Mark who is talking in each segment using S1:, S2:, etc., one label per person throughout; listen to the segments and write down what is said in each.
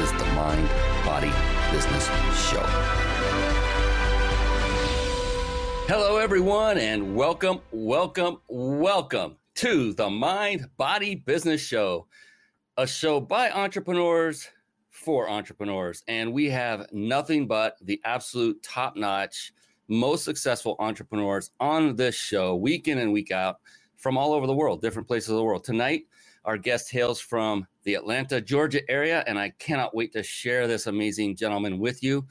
S1: is the Mind Body Business Show. Hello, everyone, and welcome, welcome, welcome to the Mind Body Business Show, a show by entrepreneurs for entrepreneurs. And we have nothing but the absolute top notch, most successful entrepreneurs on this show, week in and week out, from all over the world, different places of the world. Tonight, our guest hails from the Atlanta, Georgia area, and I cannot wait to share this amazing gentleman with you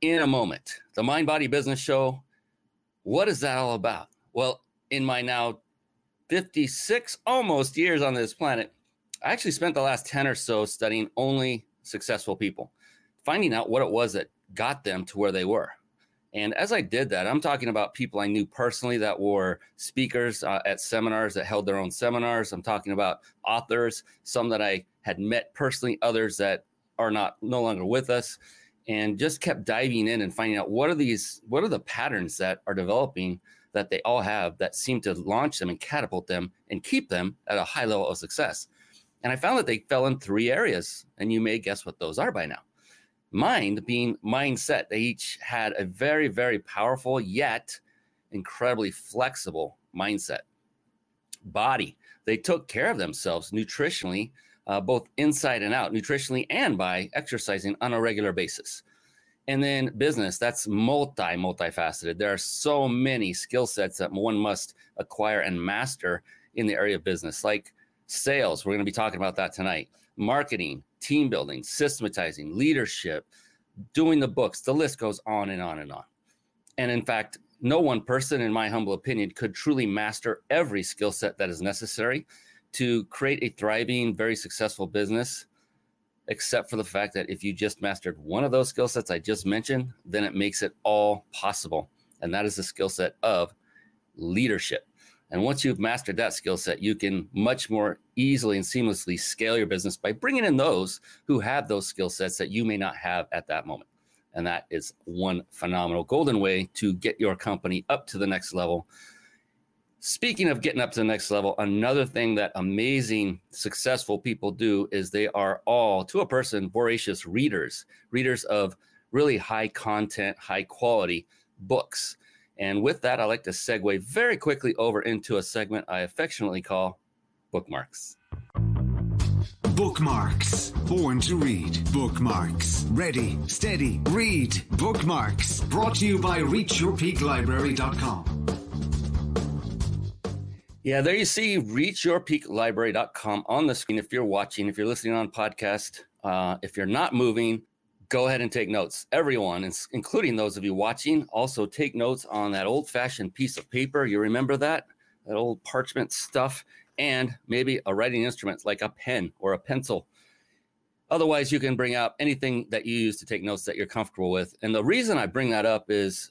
S1: in a moment. The Mind Body Business Show. What is that all about? Well, in my now 56 almost years on this planet, I actually spent the last 10 or so studying only successful people, finding out what it was that got them to where they were. And as I did that, I'm talking about people I knew personally that were speakers uh, at seminars that held their own seminars. I'm talking about authors, some that I had met personally, others that are not no longer with us, and just kept diving in and finding out what are these, what are the patterns that are developing that they all have that seem to launch them and catapult them and keep them at a high level of success. And I found that they fell in three areas, and you may guess what those are by now mind being mindset. They each had a very, very powerful yet incredibly flexible mindset. Body, they took care of themselves nutritionally, uh, both inside and out, nutritionally and by exercising on a regular basis. And then business, that's multi, multifaceted. There are so many skill sets that one must acquire and master in the area of business, like sales. We're going to be talking about that tonight, marketing, team building, systematizing, leadership, doing the books. The list goes on and on and on. And in fact, no one person, in my humble opinion, could truly master every skill set that is necessary to create a thriving, very successful business, except for the fact that if you just mastered one of those skill sets I just mentioned, then it makes it all possible. And that is the skill set of leadership. And once you've mastered that skill set, you can much more easily and seamlessly scale your business by bringing in those who have those skill sets that you may not have at that moment. And that is one phenomenal golden way to get your company up to the next level. Speaking of getting up to the next level, another thing that amazing, successful people do is they are all, to a person, voracious readers, readers of really high content, high quality books. And with that, I like to segue very quickly over into a segment I affectionately call Bookmarks.
S2: Bookmarks. Born to read. Bookmarks. Ready, steady, read. Bookmarks. Brought to you by ReachYourPeakLibrary.com.
S1: Yeah, there you see ReachYourPeakLibrary.com on the screen if you're watching, if you're listening on podcast, uh, if you're not moving, go ahead and take notes. Everyone, including those of you watching, also take notes on that old fashioned piece of paper. You remember that? That old parchment stuff, and maybe a writing instrument like a pen or a pencil. Otherwise, you can bring out anything that you use to take notes that you're comfortable with. And the reason I bring that up is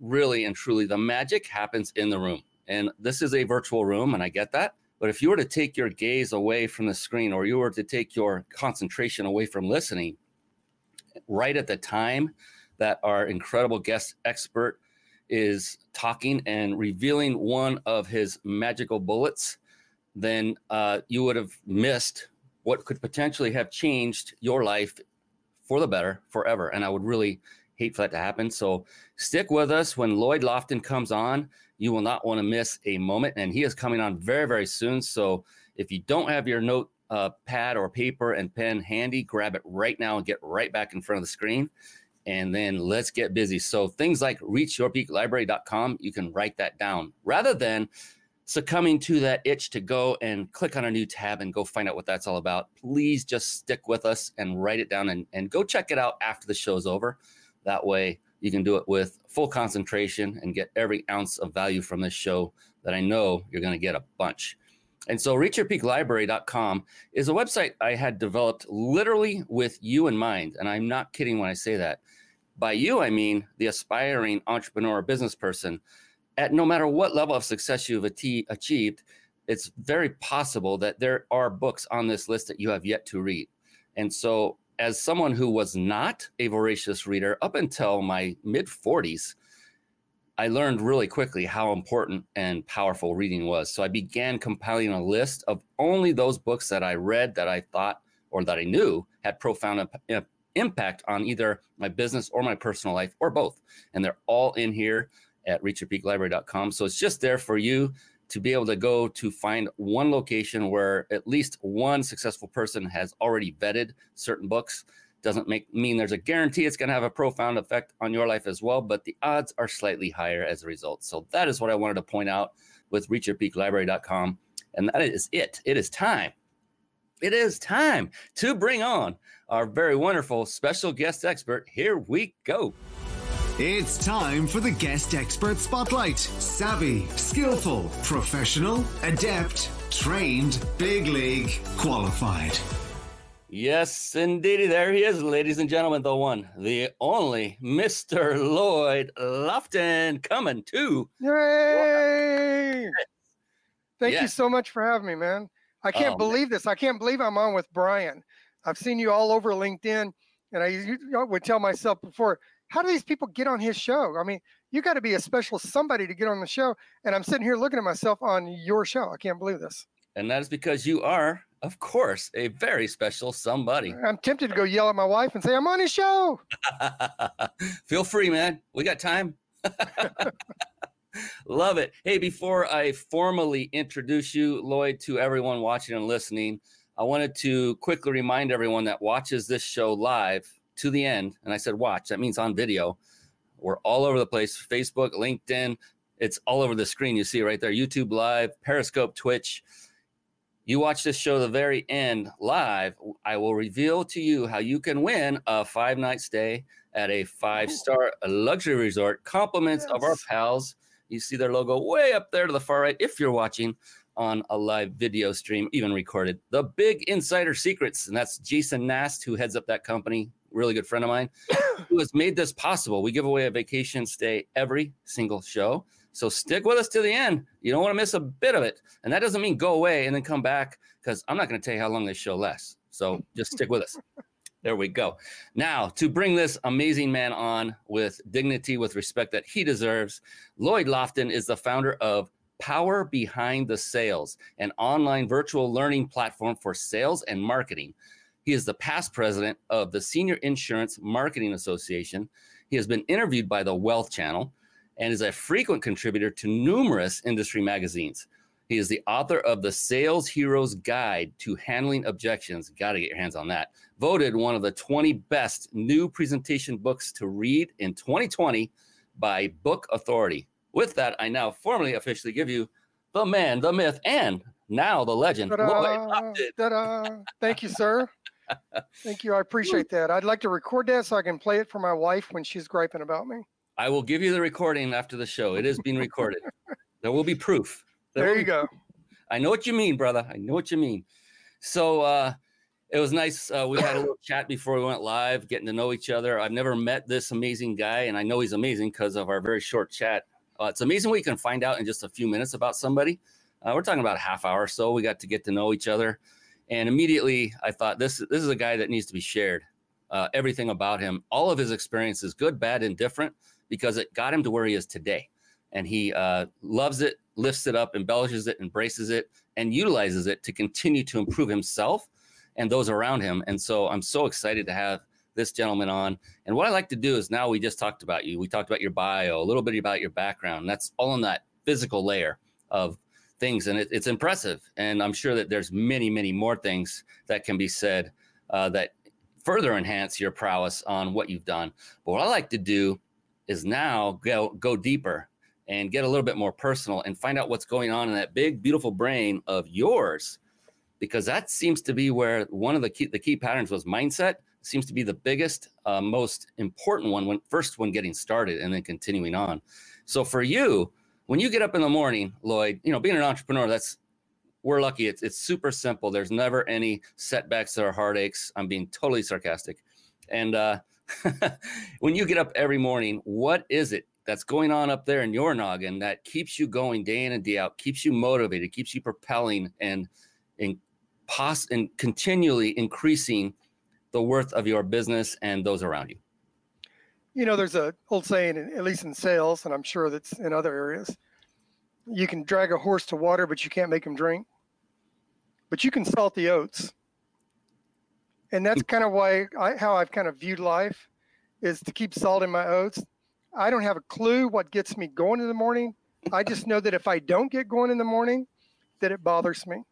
S1: really and truly the magic happens in the room. And this is a virtual room, and I get that. But if you were to take your gaze away from the screen or you were to take your concentration away from listening, right at the time that our incredible guest expert is talking and revealing one of his magical bullets, then uh, you would have missed what could potentially have changed your life for the better forever. And I would really hate for that to happen. So stick with us when Lloyd Lofton comes on. You will not want to miss a moment. And he is coming on very, very soon. So if you don't have your note uh, pad or paper and pen handy, grab it right now and get right back in front of the screen. And then let's get busy. So things like reachyourpeaklibrary.com, you can write that down rather than succumbing to that itch to go and click on a new tab and go find out what that's all about. Please just stick with us and write it down and, and go check it out after the show's over. That way you can do it with full concentration and get every ounce of value from this show that I know you're going to get a bunch. And so reachyourpeaklibrary.com is a website I had developed literally with you in mind. And I'm not kidding when I say that. By you, I mean the aspiring entrepreneur or business person. At no matter what level of success you've achieved, it's very possible that there are books on this list that you have yet to read. And so, as someone who was not a voracious reader up until my mid 40s, I learned really quickly how important and powerful reading was. So I began compiling a list of only those books that I read that I thought or that I knew had profound impact on either my business or my personal life or both. And they're all in here at reachyourpeaklibrary.com. So it's just there for you to be able to go to find one location where at least one successful person has already vetted certain books doesn't make mean there's a guarantee it's going to have a profound effect on your life as well, but the odds are slightly higher as a result. So that is what I wanted to point out with reachyourpeaklibrary.com. And that is it. It is time. It is time to bring on our very wonderful special guest expert. Here we go.
S2: It's time for the guest expert spotlight. Savvy, skillful, professional, adept, trained, big league, qualified.
S1: Yes, indeedy. There he is, ladies and gentlemen. The one, the only Mr. Lloyd Lofton coming to.
S3: Yay! Thank yes. you so much for having me, man. I can't oh, believe man. this. I can't believe I'm on with Brian. I've seen you all over LinkedIn, and I would tell myself before, how do these people get on his show? I mean, you got to be a special somebody to get on the show. And I'm sitting here looking at myself on your show. I can't believe this.
S1: And that is because you are of course, a very special somebody.
S3: I'm tempted to go yell at my wife and say, I'm on his show.
S1: Feel free, man. We got time. Love it. Hey, before I formally introduce you, Lloyd, to everyone watching and listening, I wanted to quickly remind everyone that watches this show live to the end. And I said watch, that means on video. We're all over the place Facebook, LinkedIn. It's all over the screen. You see right there YouTube Live, Periscope, Twitch you watch this show the very end live, I will reveal to you how you can win a five night stay at a five star uh, luxury resort. Compliments yes. of our pals. You see their logo way up there to the far right if you're watching on a live video stream, even recorded. The Big Insider Secrets, and that's Jason Nast, who heads up that company, really good friend of mine, who has made this possible. We give away a vacation stay every single show. So stick with us to the end. You don't want to miss a bit of it. And that doesn't mean go away and then come back because I'm not going to tell you how long this show lasts. So just stick with us. There we go. Now, to bring this amazing man on with dignity, with respect that he deserves, Lloyd Lofton is the founder of Power Behind the Sales, an online virtual learning platform for sales and marketing. He is the past president of the Senior Insurance Marketing Association. He has been interviewed by the Wealth Channel and is a frequent contributor to numerous industry magazines. He is the author of the Saleshero's Guide to Handling Objections. Got to get your hands on that. Voted one of the 20 best new presentation books to read in 2020 by Book Authority. With that, I now formally officially give you the man, the myth, and now the legend.
S3: Thank you, sir. Thank you. I appreciate that. I'd like to record that so I can play it for my wife when she's griping about me.
S1: I will give you the recording after the show. It is being recorded. there will be proof.
S3: There, there you go. Proof.
S1: I know what you mean, brother. I know what you mean. So uh, it was nice. Uh, we had a little chat before we went live, getting to know each other. I've never met this amazing guy, and I know he's amazing because of our very short chat. Uh, it's amazing what you can find out in just a few minutes about somebody. Uh, we're talking about a half hour or so. We got to get to know each other, and immediately I thought this this is a guy that needs to be shared. Uh, everything about him, all of his experiences, good, bad, and different because it got him to where he is today. And he uh, loves it, lifts it up, embellishes it, embraces it, and utilizes it to continue to improve himself and those around him. And so I'm so excited to have this gentleman on. And what I like to do is now we just talked about you. We talked about your bio, a little bit about your background. That's all in that physical layer of things. And it, it's impressive. And I'm sure that there's many, many more things that can be said uh, that further enhance your prowess on what you've done. But what I like to do is now go go deeper and get a little bit more personal and find out what's going on in that big beautiful brain of yours because that seems to be where one of the key the key patterns was mindset seems to be the biggest uh, most important one when first when getting started and then continuing on so for you when you get up in the morning lloyd you know being an entrepreneur that's we're lucky. It's it's super simple. There's never any setbacks or heartaches. I'm being totally sarcastic. And uh, when you get up every morning, what is it that's going on up there in your noggin that keeps you going day in and day out, keeps you motivated, keeps you propelling and and pos- and continually increasing the worth of your business and those around you?
S3: You know, there's a old saying, at least in sales, and I'm sure that's in other areas. You can drag a horse to water, but you can't make him drink. But you can salt the oats and that's mm. kind of why I, how I've kind of viewed life is to keep salt in my oats. I don't have a clue what gets me going in the morning. I just know that if I don't get going in the morning, that it bothers me.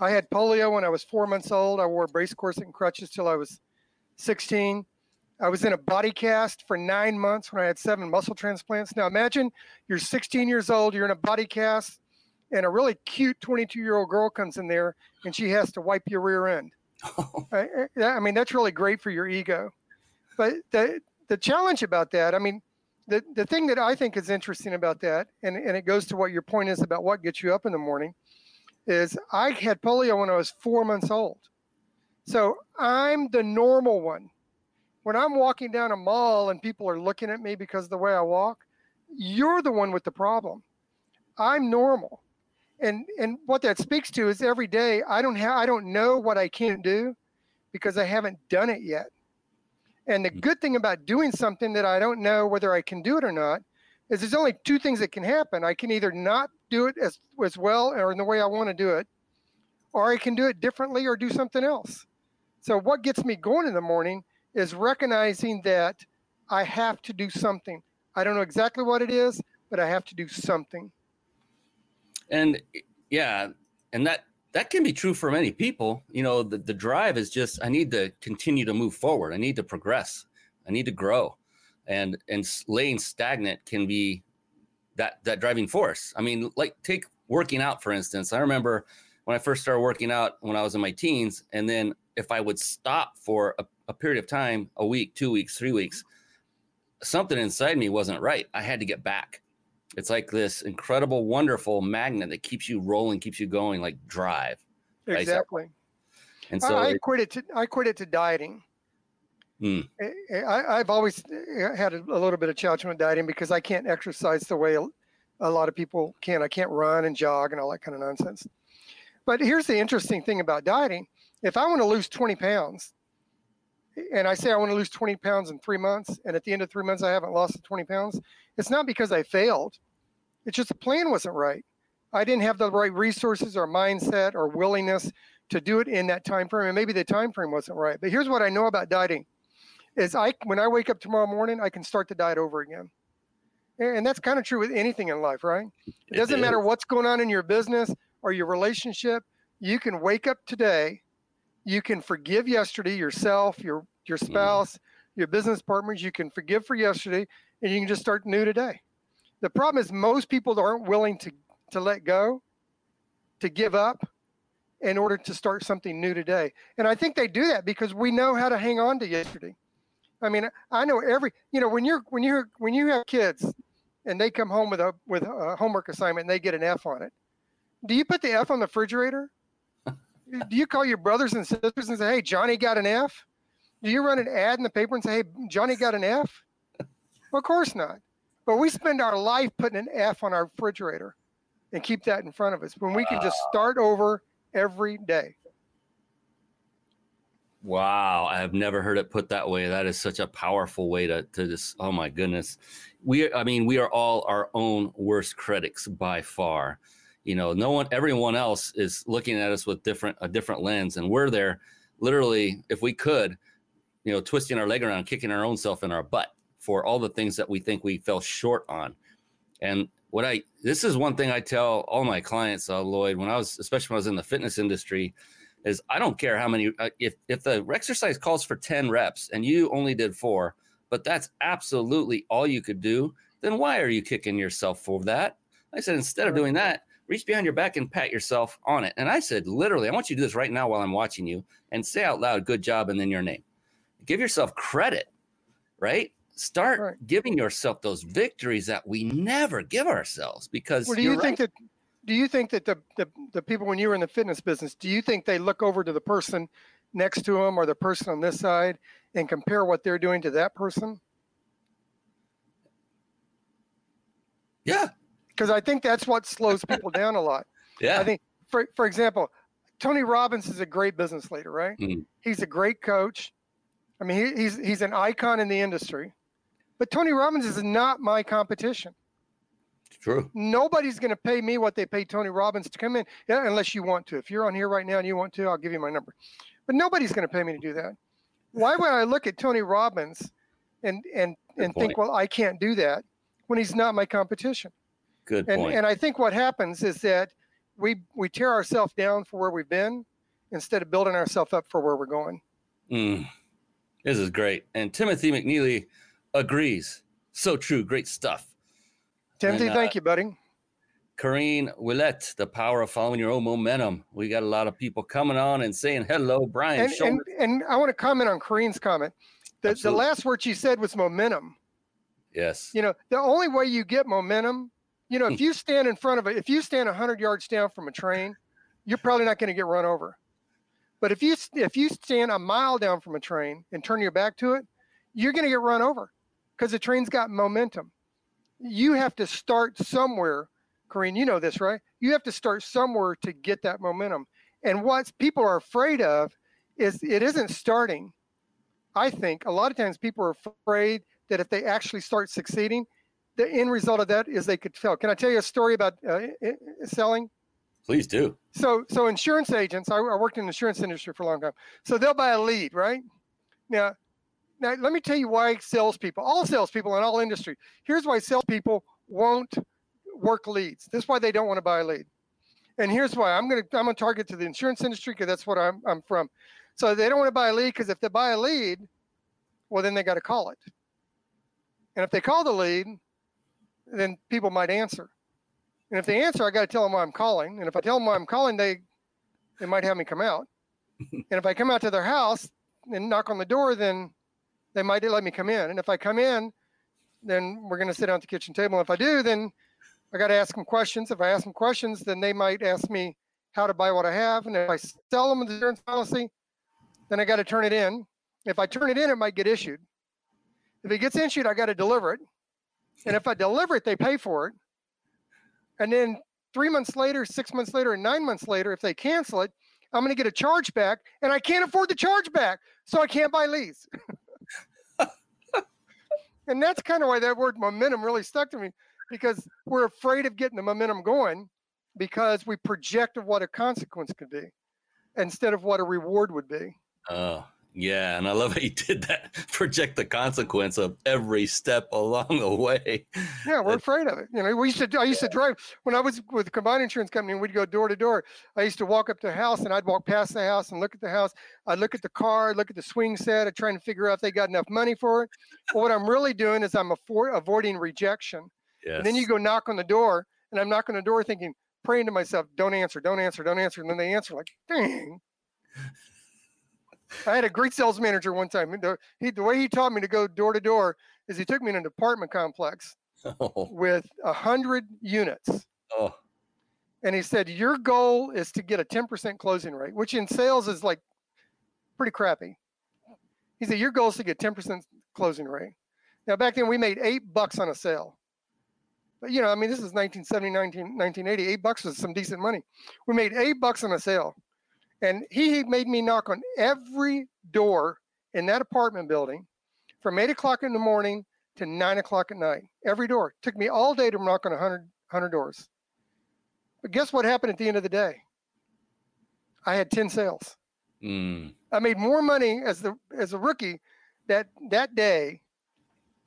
S3: I had polio when I was four months old. I wore a brace corset and crutches till I was 16. I was in a body cast for nine months when I had seven muscle transplants. Now imagine you're 16 years old, you're in a body cast, and a really cute 22 year old girl comes in there and she has to wipe your rear end. I, I mean, that's really great for your ego. But the the challenge about that, I mean, the the thing that I think is interesting about that, and, and it goes to what your point is about what gets you up in the morning, is I had polio when I was four months old. So I'm the normal one. When I'm walking down a mall and people are looking at me because of the way I walk, you're the one with the problem. I'm normal and and what that speaks to is every day I don't have I don't know what I can't do because I haven't done it yet. And the mm. good thing about doing something that I don't know whether I can do it or not is there's only two things that can happen. I can either not do it as as well or in the way I want to do it, or I can do it differently or do something else. So what gets me going in the morning is recognizing that I have to do something. I don't know exactly what it is, but I have to do something.
S1: And yeah, and that that can be true for many people. You know, the, the drive is just I need to continue to move forward. I need to progress. I need to grow. And and laying stagnant can be that that driving force. I mean, like take working out for instance. I remember when I first started working out when I was in my teens, and then if I would stop for a, a period of time, a week, two weeks, three weeks, something inside me wasn't right. I had to get back. It's like this incredible, wonderful magnet that keeps you rolling, keeps you going, like drive.
S3: Exactly. Right? And so I, I quit it. To, I quit it to dieting. Mm. I, have always uh, had a, a, little bit of challenge with dieting because I can't exercise the way a, a lot of people can. I can't run and jog and all that kind of nonsense. But here's the interesting thing about dieting: if I want to lose 20 pounds, and I say I want to lose 20 pounds in three months, and at the end of three months I haven't lost the 20 pounds, it's not because I failed. It's just the plan wasn't right. I didn't have the right resources or mindset or willingness to do it in that time frame, and maybe the time frame wasn't right. But here's what I know about dieting: is I when I wake up tomorrow morning, I can start the diet over again. And that's kind of true with anything in life, right? It doesn't matter what's going on in your business or your relationship. You can wake up today you can forgive yesterday yourself, your your mm-hmm. spouse, mm-hmm. your business partners. You can forgive for yesterday, and you can just start new today. The problem is most people aren't willing to to let go, to give up, in order to start something new today. And I think they do that because we know how to hang on to yesterday. I mean, I know every you know when you're when you're when you have kids and they come home with a with a homework assignment and they get an F on it. Do you put the F on the refrigerator do you call your brothers and sisters and say, "Hey, Johnny got an F"? Do you run an ad in the paper and say, "Hey, Johnny got an F"? Well, of course not. But we spend our life putting an F on our refrigerator and keep that in front of us when we can just start over every day.
S1: Wow, I have never heard it put that way. That is such a powerful way to to just oh my goodness. We I mean, we are all our own worst critics by far you know no one everyone else is looking at us with different a different lens and we're there literally if we could you know twisting our leg around kicking our own self in our butt for all the things that we think we fell short on. And what i this is one thing i tell all my clients uh, lloyd when i was especially when i was in the fitness industry is i don't care how many uh, if if the exercise calls for 10 reps and you only did four but that's absolutely all you could do then why are you kicking yourself for that? I said instead of doing that reach behind your back and pat yourself on it. And I said, literally, I want you to do this right now while I'm watching you and say out loud, good job, and then your name. Give yourself credit, right? Start right. giving yourself those victories that we never give ourselves because
S3: well, do you right. think that do you think that the, the the people when you were in the fitness business, do you think they look over to the person next to them or the person on this side and compare what they're doing to that person?
S1: Yeah.
S3: Because I think that's what slows people down a lot.
S1: Yeah.
S3: I think, for, for example, Tony Robbins is a great business leader, right?
S1: Mm.
S3: He's a great coach. I mean, he, he's he's an icon in the industry. But Tony Robbins is not my competition.
S1: True.
S3: Nobody's going to pay me what they pay Tony Robbins to come in, yeah, unless you want to. If you're on here right now and you want to, I'll give you my number. But nobody's going to pay me to do that. Why would I look at Tony Robbins and and
S1: Good
S3: and think, well, I can't do that when he's not my competition?
S1: Good
S3: And
S1: point.
S3: and I think what happens is that we we tear ourselves down for where we've been instead of building ourselves up for where we're going.
S1: Mm. This is great. And Timothy McNeely agrees. So true. Great stuff.
S3: Timothy,
S1: And, uh,
S3: thank you, buddy.
S1: Corrine Willette, the power of following your own momentum. We got a lot of people coming on and saying hello, Brian.
S3: And, and and I want to comment on Kareen's comment. The, the last word she said was momentum.
S1: yes.
S3: You know, the only way you get momentum, you know, if
S1: Hmm.
S3: you stand in front of it, if you stand 100 yards down from a train, you're probably not going to get run over. But if you if you stand a mile down from a train and turn your back to it, you're going to get run over because the train's got momentum. You have to start somewhere, Kareen. You know this, right? You have to start somewhere to get that momentum. And what people are afraid of is it isn't starting. I think a lot of times people are afraid that if they actually start succeeding, the end result of that is they could fail. Can I tell you a story about uh, selling?
S1: Please do.
S3: So, so insurance agents, I, I worked in the insurance industry for a long time. So they'll buy a lead, right? Now, now let me tell you why salespeople, all salespeople in all industry, here's why salespeople won't work leads. This is why they don't want to buy a lead. And here's why I'm gonna I'm gonna target to the insurance industry because that's what I'm I'm from. So they don't want to buy a lead because if they buy a lead, well then they got to call it. And if they call the lead, then people might answer. And if they hmm. answer, I got to tell them why I'm calling. And if I tell them why I'm calling, they they might have me come out. and if I come out to their house and knock on the door, then they might let me come in. And if I come in, then we're going to sit down at the kitchen table. And if I do, then I got to ask them questions. If I ask them questions, then they might ask me how to buy what I have. And if I sell them the insurance policy, then I got to turn it in. If I turn it in, it might get issued. If it gets issued, I got to deliver it. And if I deliver it, they pay for it. And then three months later, six months later, and nine months later, if they cancel it, I'm going to get a charge back, and I can't afford the charge back, so I can't buy leads. and that's kind of why that word momentum really stuck to me, because we're afraid of getting the momentum going because we project of what a consequence could be instead of what a reward would be.
S1: Oh, yeah. And I love how you did that. Project the consequence of every step along the way.
S3: Yeah, we're afraid of it. You know, we used to. I used to drive when I was with the combined insurance company. and We'd go door to door. I used to walk up to a house and I'd walk past the house and look at the house. I'd look at the car, look at the swing set. I'd try to figure out if they got enough money for it. But what I'm really doing is I'm afford, avoiding rejection.
S1: Yes.
S3: And then you go knock on the door, and I'm knocking on the door thinking, praying to myself, don't answer, don't answer, don't answer. And then they answer like, dang. I had a great sales manager one time. The, he, the way he taught me to go door to door is he took me in an apartment complex
S1: Oh,
S3: with a hundred units.
S1: oh,
S3: And he said, Your goal is to get a 10% closing rate, which in sales is like pretty crappy. He said, Your goal is to get 10% closing rate. Now, back then we made eight bucks on a sale. But, you know, I mean, this is 1970, 19, 1980. Eight bucks was some decent money. We made eight bucks on a sale. And he made me knock on every door in that apartment building from eight o'clock in the morning to nine o'clock at night. Every door. took me all day to knock on 100, 100 doors. But guess what happened at the end of the day? I had 10 sales.
S1: mm,
S3: I made more money as the as a rookie that that day,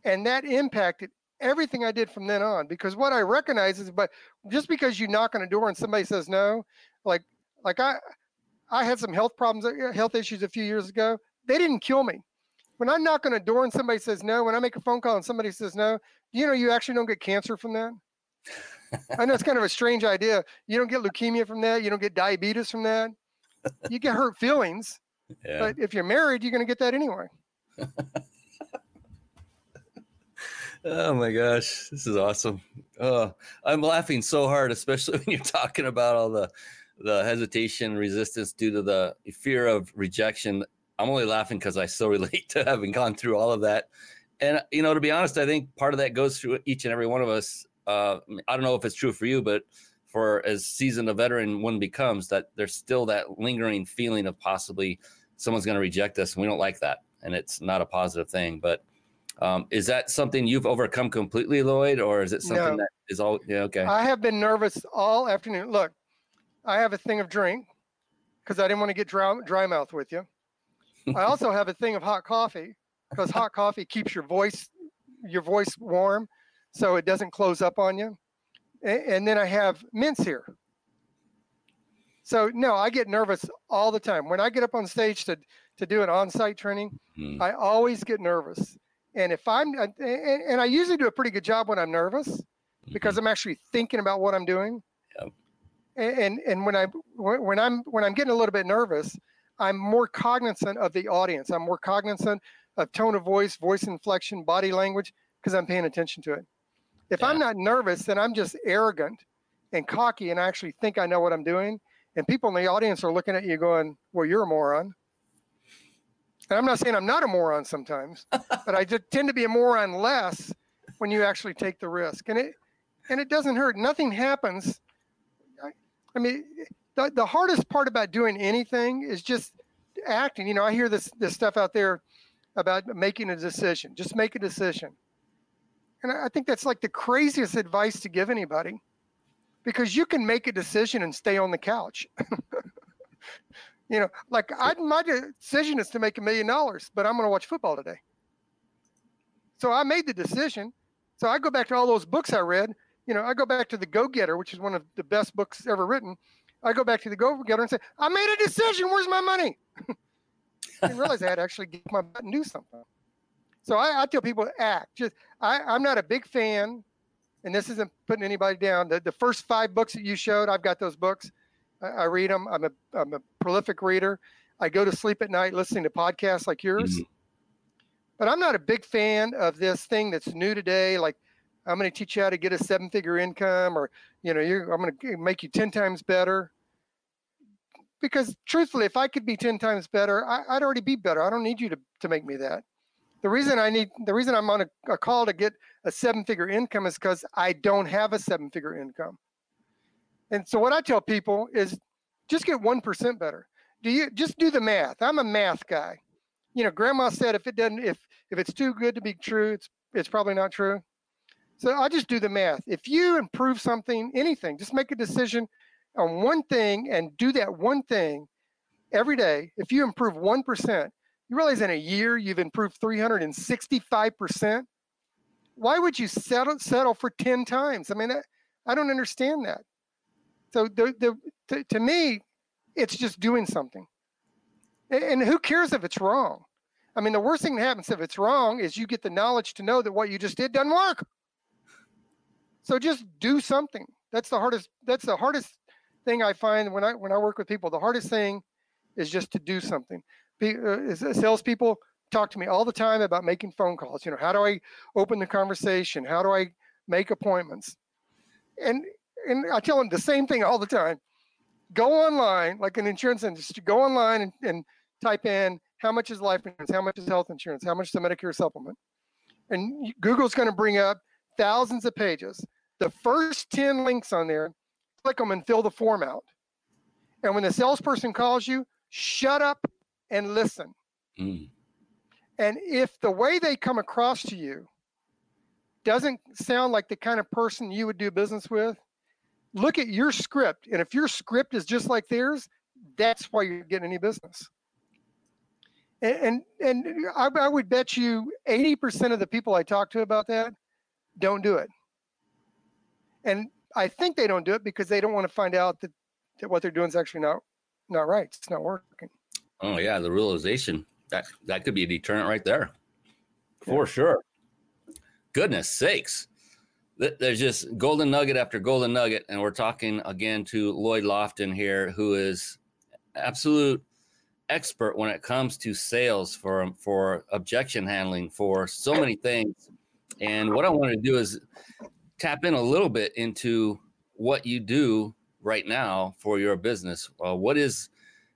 S3: and that impacted everything I did from then on. Because what I recognize is, but just because you knock on a door and somebody says no, like like I I had some health problems, uh, health issues a few years ago. They didn't kill me. When I knock on a door and somebody says no, when I make a phone call and somebody says no, you know you actually don't get cancer from that. I know it's kind of a strange idea. You don't get leukemia from that. You don't get diabetes from that. You get hurt feelings,
S1: yeah.
S3: but if you're married, you're going to get that anyway.
S1: Oh my gosh, this is awesome. Oh, I'm laughing so hard, especially when you're talking about all the the hesitation, resistance due to the fear of rejection. I'm only laughing because I so relate to having gone through all of that. And you know, to be honest, I think part of that goes through each and every one of us. Uh, I don't know if it's true for you, but for as seasoned a veteran one becomes, that there's still that lingering feeling of possibly someone's going to reject us, and we don't like that, and it's not a positive thing. But um, is that something you've overcome completely, Lloyd, or is it something no. that is all yeah, okay?
S3: I have been nervous all afternoon. Look, I have a thing of drink because I didn't want to get dry, dry mouth with you. I also have a thing of hot coffee because hot coffee keeps your voice your voice warm, so it doesn't close up on you. And, and then I have mints here. So no, I get nervous all the time when I get up on stage to to do an on-site training. Mm. I always get nervous, and if I'm and, and, I usually do a pretty good job when I'm nervous because mm-hmm. I'm actually thinking about what I'm doing. Yep and and when I when I'm when I'm getting a little bit nervous, I'm more cognizant of the audience. I'm more cognizant of tone of voice, voice inflection, body language because I'm paying attention to it. If yeah. I'm not nervous, then I'm just arrogant and cocky and I actually think I know what I'm doing. And people in the audience are looking at you going, "Well, you're a moron." And I'm not saying I'm not a moron sometimes, but I just tend to be a moron less when you actually take the risk. And it and it doesn't hurt. Nothing happens I mean, the, the hardest part about doing anything is just acting. You know, I hear this this stuff out there about making a decision. Just make a decision. And I think that's like the craziest advice to give anybody because you can make a decision and stay on the couch. you know, like I, my decision is to make a million dollars, but I'm going to watch football today. So I made the decision. So I go back to all those books I read you know, I go back to the Go Getter, which is one of the best books ever written. I go back to the Go Getter and say, I made a decision. Where's my money? I didn't realize I had to actually get my butt and do something. So I, I tell people act. Just I, I'm not a big fan, and this isn't putting anybody down. The, the first five books that you showed, I've got those books. I, I read them. I'm a I'm a prolific reader. I go to sleep at night listening to podcasts like yours. Mm-hmm. But I'm not a big fan of this thing that's new today, like I'm going to teach you how to get a seven figure income or, you know, I'm going to make you 10 times better. Because truthfully, if I could be 10 times better, I, would already be better. I don't need you to, to make me that. The reason I need, the reason I'm on a, a call to get a seven figure income is because I don't have a seven figure income. And so what I tell people is just get 1% better. Do you just do the math? I'm a math guy. You know, grandma said if it doesn't, if, if it's too good to be true, it's, it's probably not true. So I just do the math. If you improve something, anything, just make a decision on one thing and do that one thing every day. If you improve 1%, you realize in a year you've improved 365%. Why would you settle settle for 10 times? I mean, I, I don't understand that. So the, the to, to me, it's just doing something. And, and who cares if it's wrong? I mean, the worst thing that happens if it's wrong is you get the knowledge to know that what you just did doesn't work. So just do something. That's the hardest. That's the hardest thing I find when I when I work with people. The hardest thing is just to do something. Uh, salespeople talk to me all the time about making phone calls. You know, how do I open the conversation? How do I make appointments? And and I tell them the same thing all the time. Go online, like an insurance industry. Go online and, and type in how much is life insurance, how much is health insurance, how much is the Medicare supplement, and Google's going to bring up thousands of pages the first 10 links on there, click them and fill the form out. And when the salesperson calls you, shut up and listen. Mm. And if the way they come across to you doesn't sound like the kind of person you would do business with, look at your script. And if your script is just like theirs, that's why you're getting any business. And and, and I, I would bet you 80% of the people I talk to about that don't do it. And I think they don't do it because they don't want to find out that, that what they're doing is actually not not right. It's not working.
S1: Oh yeah, the realization that that could be a deterrent right there, for yeah. sure. Goodness sakes, there's just golden nugget after golden nugget, and we're talking again to Lloyd Lofton here, who is absolute expert when it comes to sales for for objection handling for so many things And what I want to do is tap in a little bit into what you do right now for your business. Uh, what is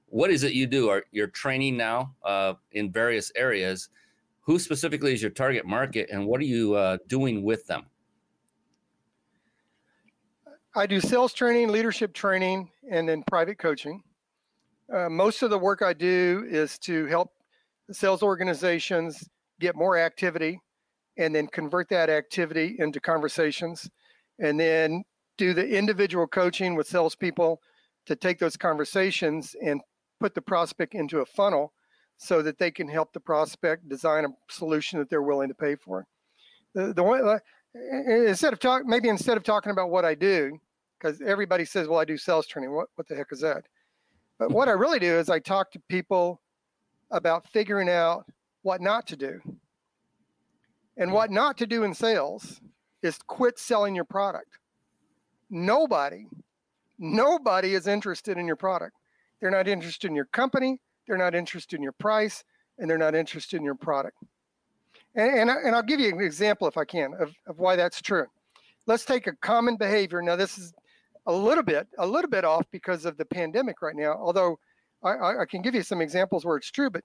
S1: what is it you do? Are you're training now uh, in various areas? Who specifically is your target market, and what are you uh, doing with them?
S3: I do sales training, leadership training, and then private coaching. Uh, most of the work I do is to help sales organizations get more activity and then convert that activity into conversations and then do the individual coaching with salespeople to take those conversations and put the prospect into a funnel so that they can help the prospect design a solution that they're willing to pay for. The, the one, uh, instead of talk, maybe instead of talking about what I do, because everybody says, well, I do sales training. What, what the heck is that? But what I really do is I talk to people about figuring out what not to do. And what not to do in sales is quit selling your product. Nobody, nobody is interested in your product. They're not interested in your company, they're not interested in your price, and they're not interested in your product. And, and, I, and I'll give you an example, if I can, of, of why that's true. Let's take a common behavior. Now, this is a little bit, a little bit off because of the pandemic right now, although I, I can give you some examples where it's true, but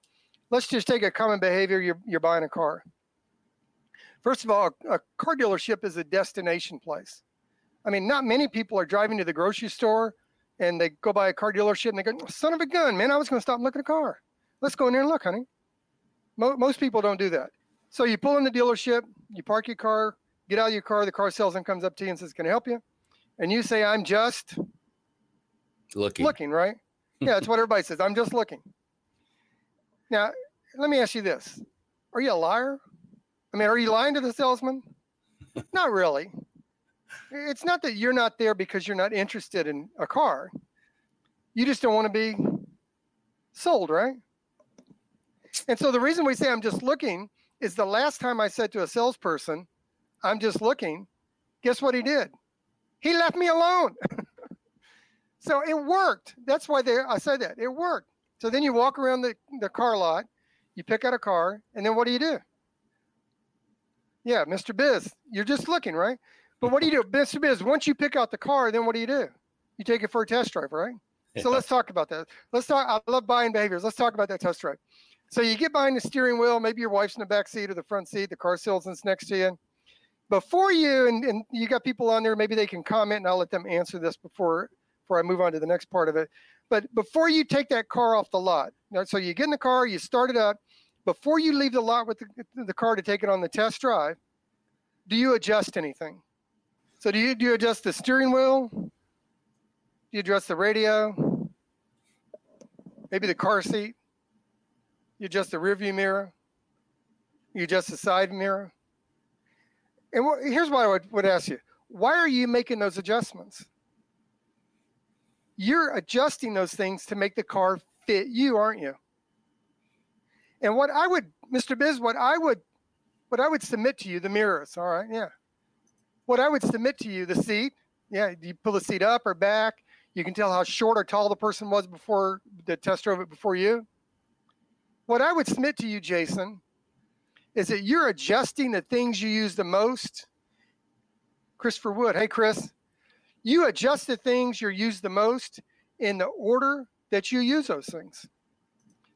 S3: let's just take a common behavior. You're, you're buying a car. First of all, a car dealership is a destination place. I mean, not many people are driving to the grocery store and they go by a car dealership and they go, son of a gun, man, I was going to stop and look at a car. Let's go in there and look, honey. Mo- most people don't do that. So you pull in the dealership, you park your car, get out of your car, the car salesman comes up to you and says, Can I help you? And you say, I'm just
S1: looking.
S3: Looking, right? yeah, that's what everybody says. I'm just looking. Now, let me ask you this Are you a liar? I mean, are you lying to the salesman? not really. It's not that you're not there because you're not interested in a car. You just don't want to be sold, right? And so the reason we say I'm just looking is the last time I said to a salesperson, I'm just looking, guess what he did? He left me alone. so it worked. That's why they, I said that. It worked. So then you walk around the, the car lot, you pick out a car, and then what do you do? Yeah, Mr. Biz, you're just looking, right? But what do you do, Mr. Biz? Once you pick out the car, then what do you do? You take it for a test drive, right? Yeah. So let's talk about that. Let's talk. I love buying behaviors. Let's talk about that test drive. So you get behind the steering wheel. Maybe your wife's in the back seat or the front seat. The car salesman's next to you. Before you and, and you got people on there, maybe they can comment, and I'll let them answer this before before I move on to the next part of it. But before you take that car off the lot, so you get in the car, you start it up. Before you leave the lot with the, the car to take it on the test drive, do you adjust anything? So do you do you adjust the steering wheel? Do you adjust the radio? Maybe the car seat? You adjust the rearview mirror? You adjust the side mirror? And what, here's what I would, would ask you. Why are you making those adjustments? You're adjusting those things to make the car fit you, aren't you? And what I would, Mr. Biz, what I would, what I would submit to you, the mirrors, all right, yeah what I would submit to you, the seat, yeah, you pull the seat up or back. You can tell how short or tall the person was before the test drove it before you. What I would submit to you, Jason, is that you're adjusting the things you use the most. Christopher Wood, hey Chris, you adjust the things you use the most in the order that you use those things.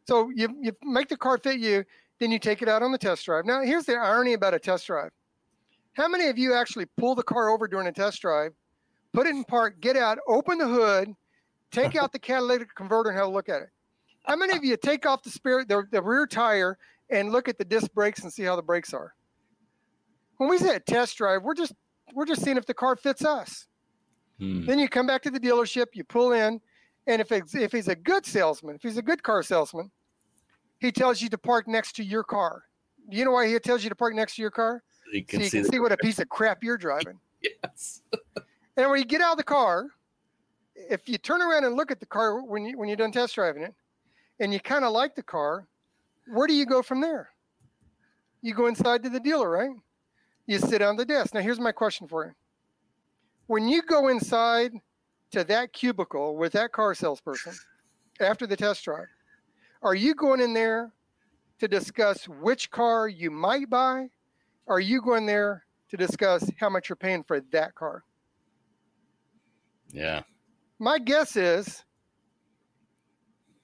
S3: So you, you make the car fit you, then you take it out on the test drive. Now, here's the irony about a test drive how many of you actually pull the car over during a test drive, put it in park, get out, open the hood, take out the catalytic converter, and have a look at it? How many of you take off the spare the, the rear tire and look at the disc brakes and see how the brakes are? When we say a test drive, we're just we're just seeing if the car fits us. Hmm. Then you come back to the dealership, you pull in, and if it's, if he's a good salesman, if he's a good car salesman, he tells you to park next to your car. Do you know why he tells you to park next to your car? you can, so you see, can see what a piece of crap you're driving.
S1: yes.
S3: and when you get out of the car, if you turn around and look at the car when you when you're done test driving it, and you kind of like the car, where do you go from there? You go inside to the dealer, right? You sit on the desk. Now here's my question for you. When you go inside to that cubicle with that car salesperson after the test drive, are you going in there to discuss which car you might buy are you going there to discuss how much you're paying for that car?
S1: Yeah.
S3: My guess is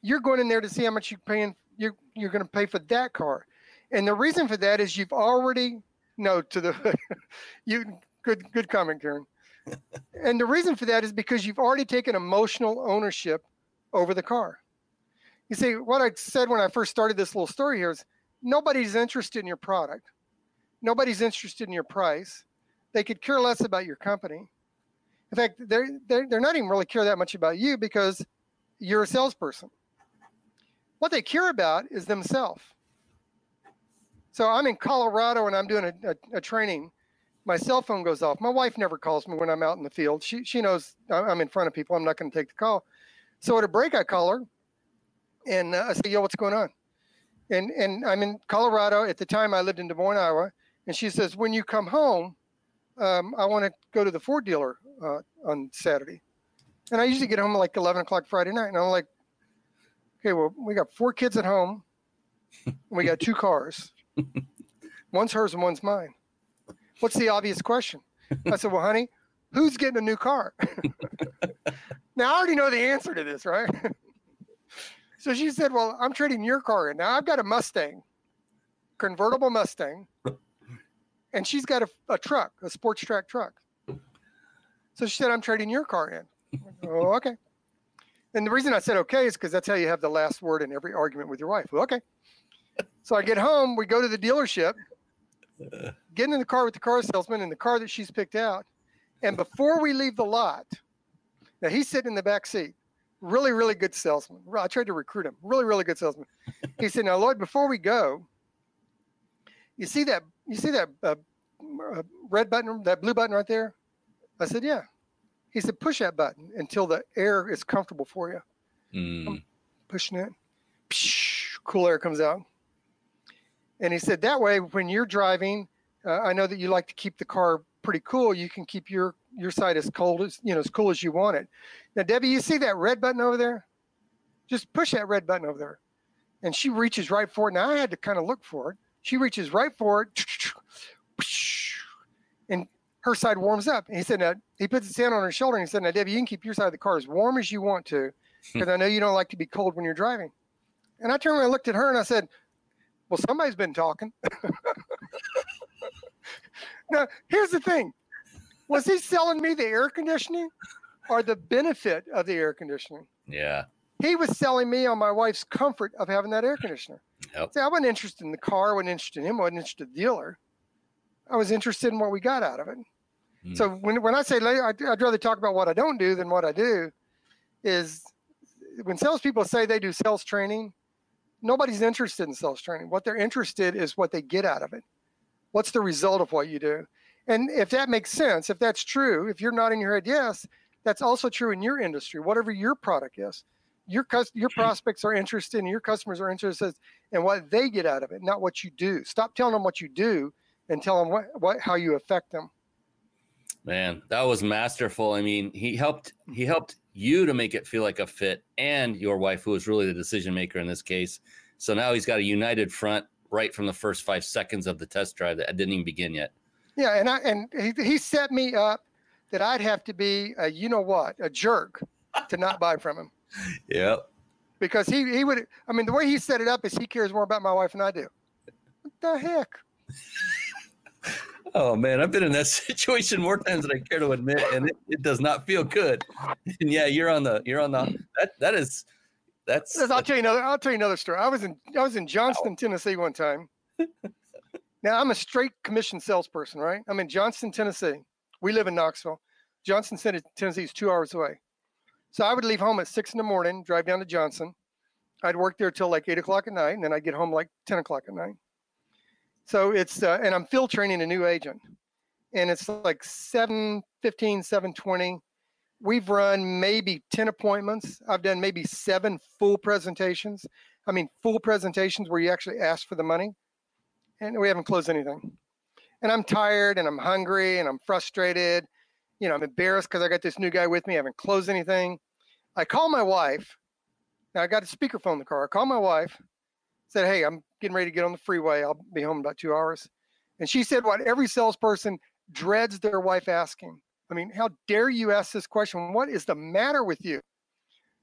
S3: you're going in there to see how much you're paying you're you're going to pay for that car. And the reason for that is you've already no to the you good good comment, Karen. and the reason for that is because you've already taken emotional ownership over the car. You see, what I said when I first started this little story here is nobody's interested in your product. Nobody's interested in your price. They could care less about your company. In fact, they're, they're, they're not even really care that much about you because you're a salesperson. What they care about is themselves. So I'm in Colorado and I'm doing a, a, a, training. My cell phone goes off. My wife never calls me when I'm out in the field. She, she knows I'm in front of people. I'm not going to take the call. So at a break, I call her and uh, I say, yo, what's going on? And, and I'm in Colorado. At the time, I lived in Des Moines, Iowa. And she says, when you come home, um, I want to go to the Ford dealer uh, on Saturday. And I usually get home like 11 o'clock Friday night. And I'm like, okay, well, we got four kids at home. We got two cars. one's hers and one's mine. What's the obvious question? I said, well, honey, who's getting a new car? now, I already know the answer to this, right? So she said, well, I'm trading your car in. Now, I've got a Mustang, convertible Mustang and she's got a, a truck, a sports track truck. So she said, I'm trading your car in. oh, okay. And the reason I said okay is because that's how you have the last word in every argument with your wife. Well, okay. So I get home, we go to the dealership, get in the car with the car salesman in the car that she's picked out. And before we leave the lot, now he's sitting in the back seat. Really, really good salesman. I tried to recruit him. Really, really good salesman. He said, Now, Lloyd, before we go, you see that you see that uh, uh, red button, that blue button right there? I said, yeah. He said, push that button until the air is comfortable for you. Mm. I'm pushing it. Psh, cool air comes out. And he said, that way, when you're driving, uh, I know that you like to keep the car pretty cool. You can keep your your side as cold as you know as cool as you want it. Now, Debbie, you see that red button over there? Just push that red button over there, and she reaches right for it. Now I had to kind of look for it. She reaches right for it, and her side warms up. And he said, now, he puts his hand on her shoulder and he said, now, Debbie, you can keep your side of the car as warm as you want to, because I know you don't like to be cold when you're driving. And I turned and I looked at her and I said, well, somebody's been talking. now, here's the thing. Was he selling me the air conditioning or the benefit of the air conditioning?
S1: Yeah.
S3: He was selling me on my wife's comfort of having that air conditioner. Yep. See, I wasn't interested in the car, I wasn't interested in him, I wasn't interested in the dealer. I was interested in what we got out of it. Mm. So when, when I say I'd, I'd rather talk about what I don't do than what I do, is when salespeople say they do sales training, nobody's interested in sales training. What they're interested is what they get out of it. What's the result of what you do? And if that makes sense, if that's true, if you're nodding your head yes, that's also true in your industry, whatever your product is your your prospects are interested and your customers are interested in what they get out of it, not what you do. Stop telling them what you do and tell them what, what how you affect them.
S1: Man, that was masterful. I mean, he helped he helped you to make it feel like a fit and your wife who was really the decision maker in this case. So now he's got a united front right from the first 5 seconds of the test drive that didn't even begin yet.
S3: Yeah, and I and he, he set me up that I'd have to be a you know what, a jerk to not buy from him.
S1: Yep.
S3: Because he he would I mean the way he set it up is he cares more about my wife than I do. What the heck?
S1: oh man, I've been in that situation more times than I care to admit, and it, it does not feel good. And yeah, you're on the you're on the that that is that's.
S3: I'll tell you another. I'll tell you another story. I was in I was in Johnston, wow. Tennessee one time. Now I'm a straight commission salesperson, right? I'm in Johnston, Tennessee. We live in Knoxville. Johnston, Tennessee is two hours away. So I would leave home at six in the morning, drive down to Johnson. I'd work there till like eight o'clock at night, and then I'd get home like 10 o'clock at night. So it's, uh, and I'm field training a new agent. And it's like 715, 720. We've run maybe 10 appointments. I've done maybe seven full presentations. I mean, full presentations where you actually ask for the money. And we haven't closed anything. And I'm tired and I'm hungry and I'm frustrated you know, I'm embarrassed because I got this new guy with me. I haven't closed anything. I call my wife. Now I got a speakerphone in the car. I call my wife, said, Hey, I'm getting ready to get on the freeway. I'll be home in about two hours. And she said what every salesperson dreads their wife asking. I mean, how dare you ask this question? What is the matter with you?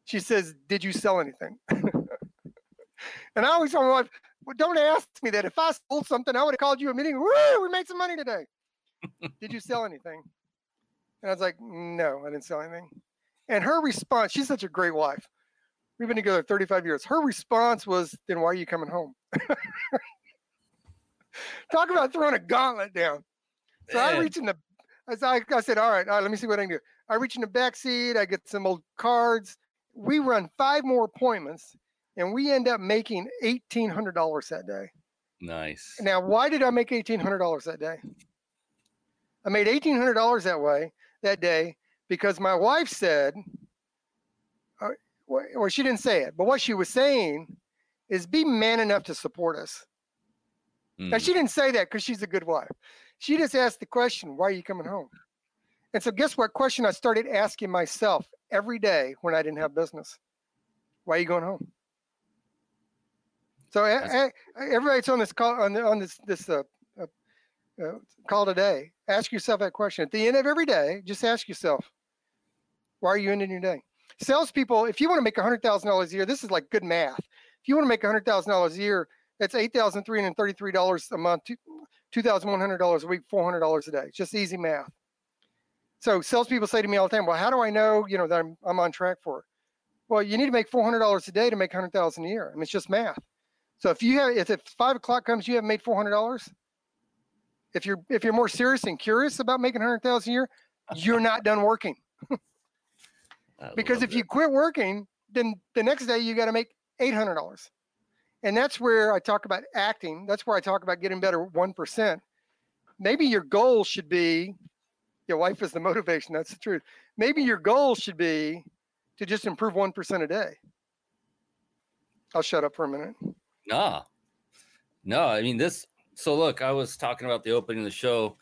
S3: She says, Did you sell anything? and I always tell my wife, well, don't ask me that. If I sold something, I would have called you a meeting. Woo, we made some money today. Did you sell anything? And I was like, No, I didn't sell anything. And her response, she's such a great wife. We've been together 35 years. Her response was, Then why are you coming home? Talk about throwing a gauntlet down. So Man. I reach in the, I, I said, all right, all right, let me see what I can do. I reach in the back seat. I get some old cards. We run five more appointments, and we end up making eighteen hundred dollars that day.
S1: Nice.
S3: Now, why did I make eighteen hundred dollars that day? I made eighteen hundred dollars that way that day because my wife said, or, uh, or she didn't say it, but what she was saying is, be man enough to support us. Mm. Now, she didn't say that because she's a good wife. She just asked the question, why are you coming home? And so, guess what question I started asking myself every day when I didn't have business? Why are you going home? So, I, I, everybody's on this call on, on this this uh, uh, uh, call today. Ask yourself that question at the end of every day. Just ask yourself, why are you ending your day? Salespeople, if you want to make hundred thousand dollars a year, this is like good math. If you want to make hundred thousand dollars a year, that's eight thousand three hundred thirty-three dollars a month, two thousand one hundred dollars a week, four hundred dollars a day. It's just easy math. So salespeople say to me all the time, "Well, how do I know, you know, that I'm I'm on track for it?" Well, you need to make four hundred dollars a day to make hundred thousand a year. I mean, it's just math. So if you have, if, if five o'clock comes, you have made four hundred dollars. If you're if you're more serious and curious about making hundred thousand a year, you're not done working. because if it. you quit working, then the next day you got to make eight hundred dollars. And that's where I talk about acting. That's where I talk about getting better 1%. Maybe your goal should be your wife is the motivation. That's the truth. Maybe your goal should be to just improve 1% a day. I'll shut up for a minute.
S1: Nah. No, I mean, this. So, look, I was talking about the opening of the show,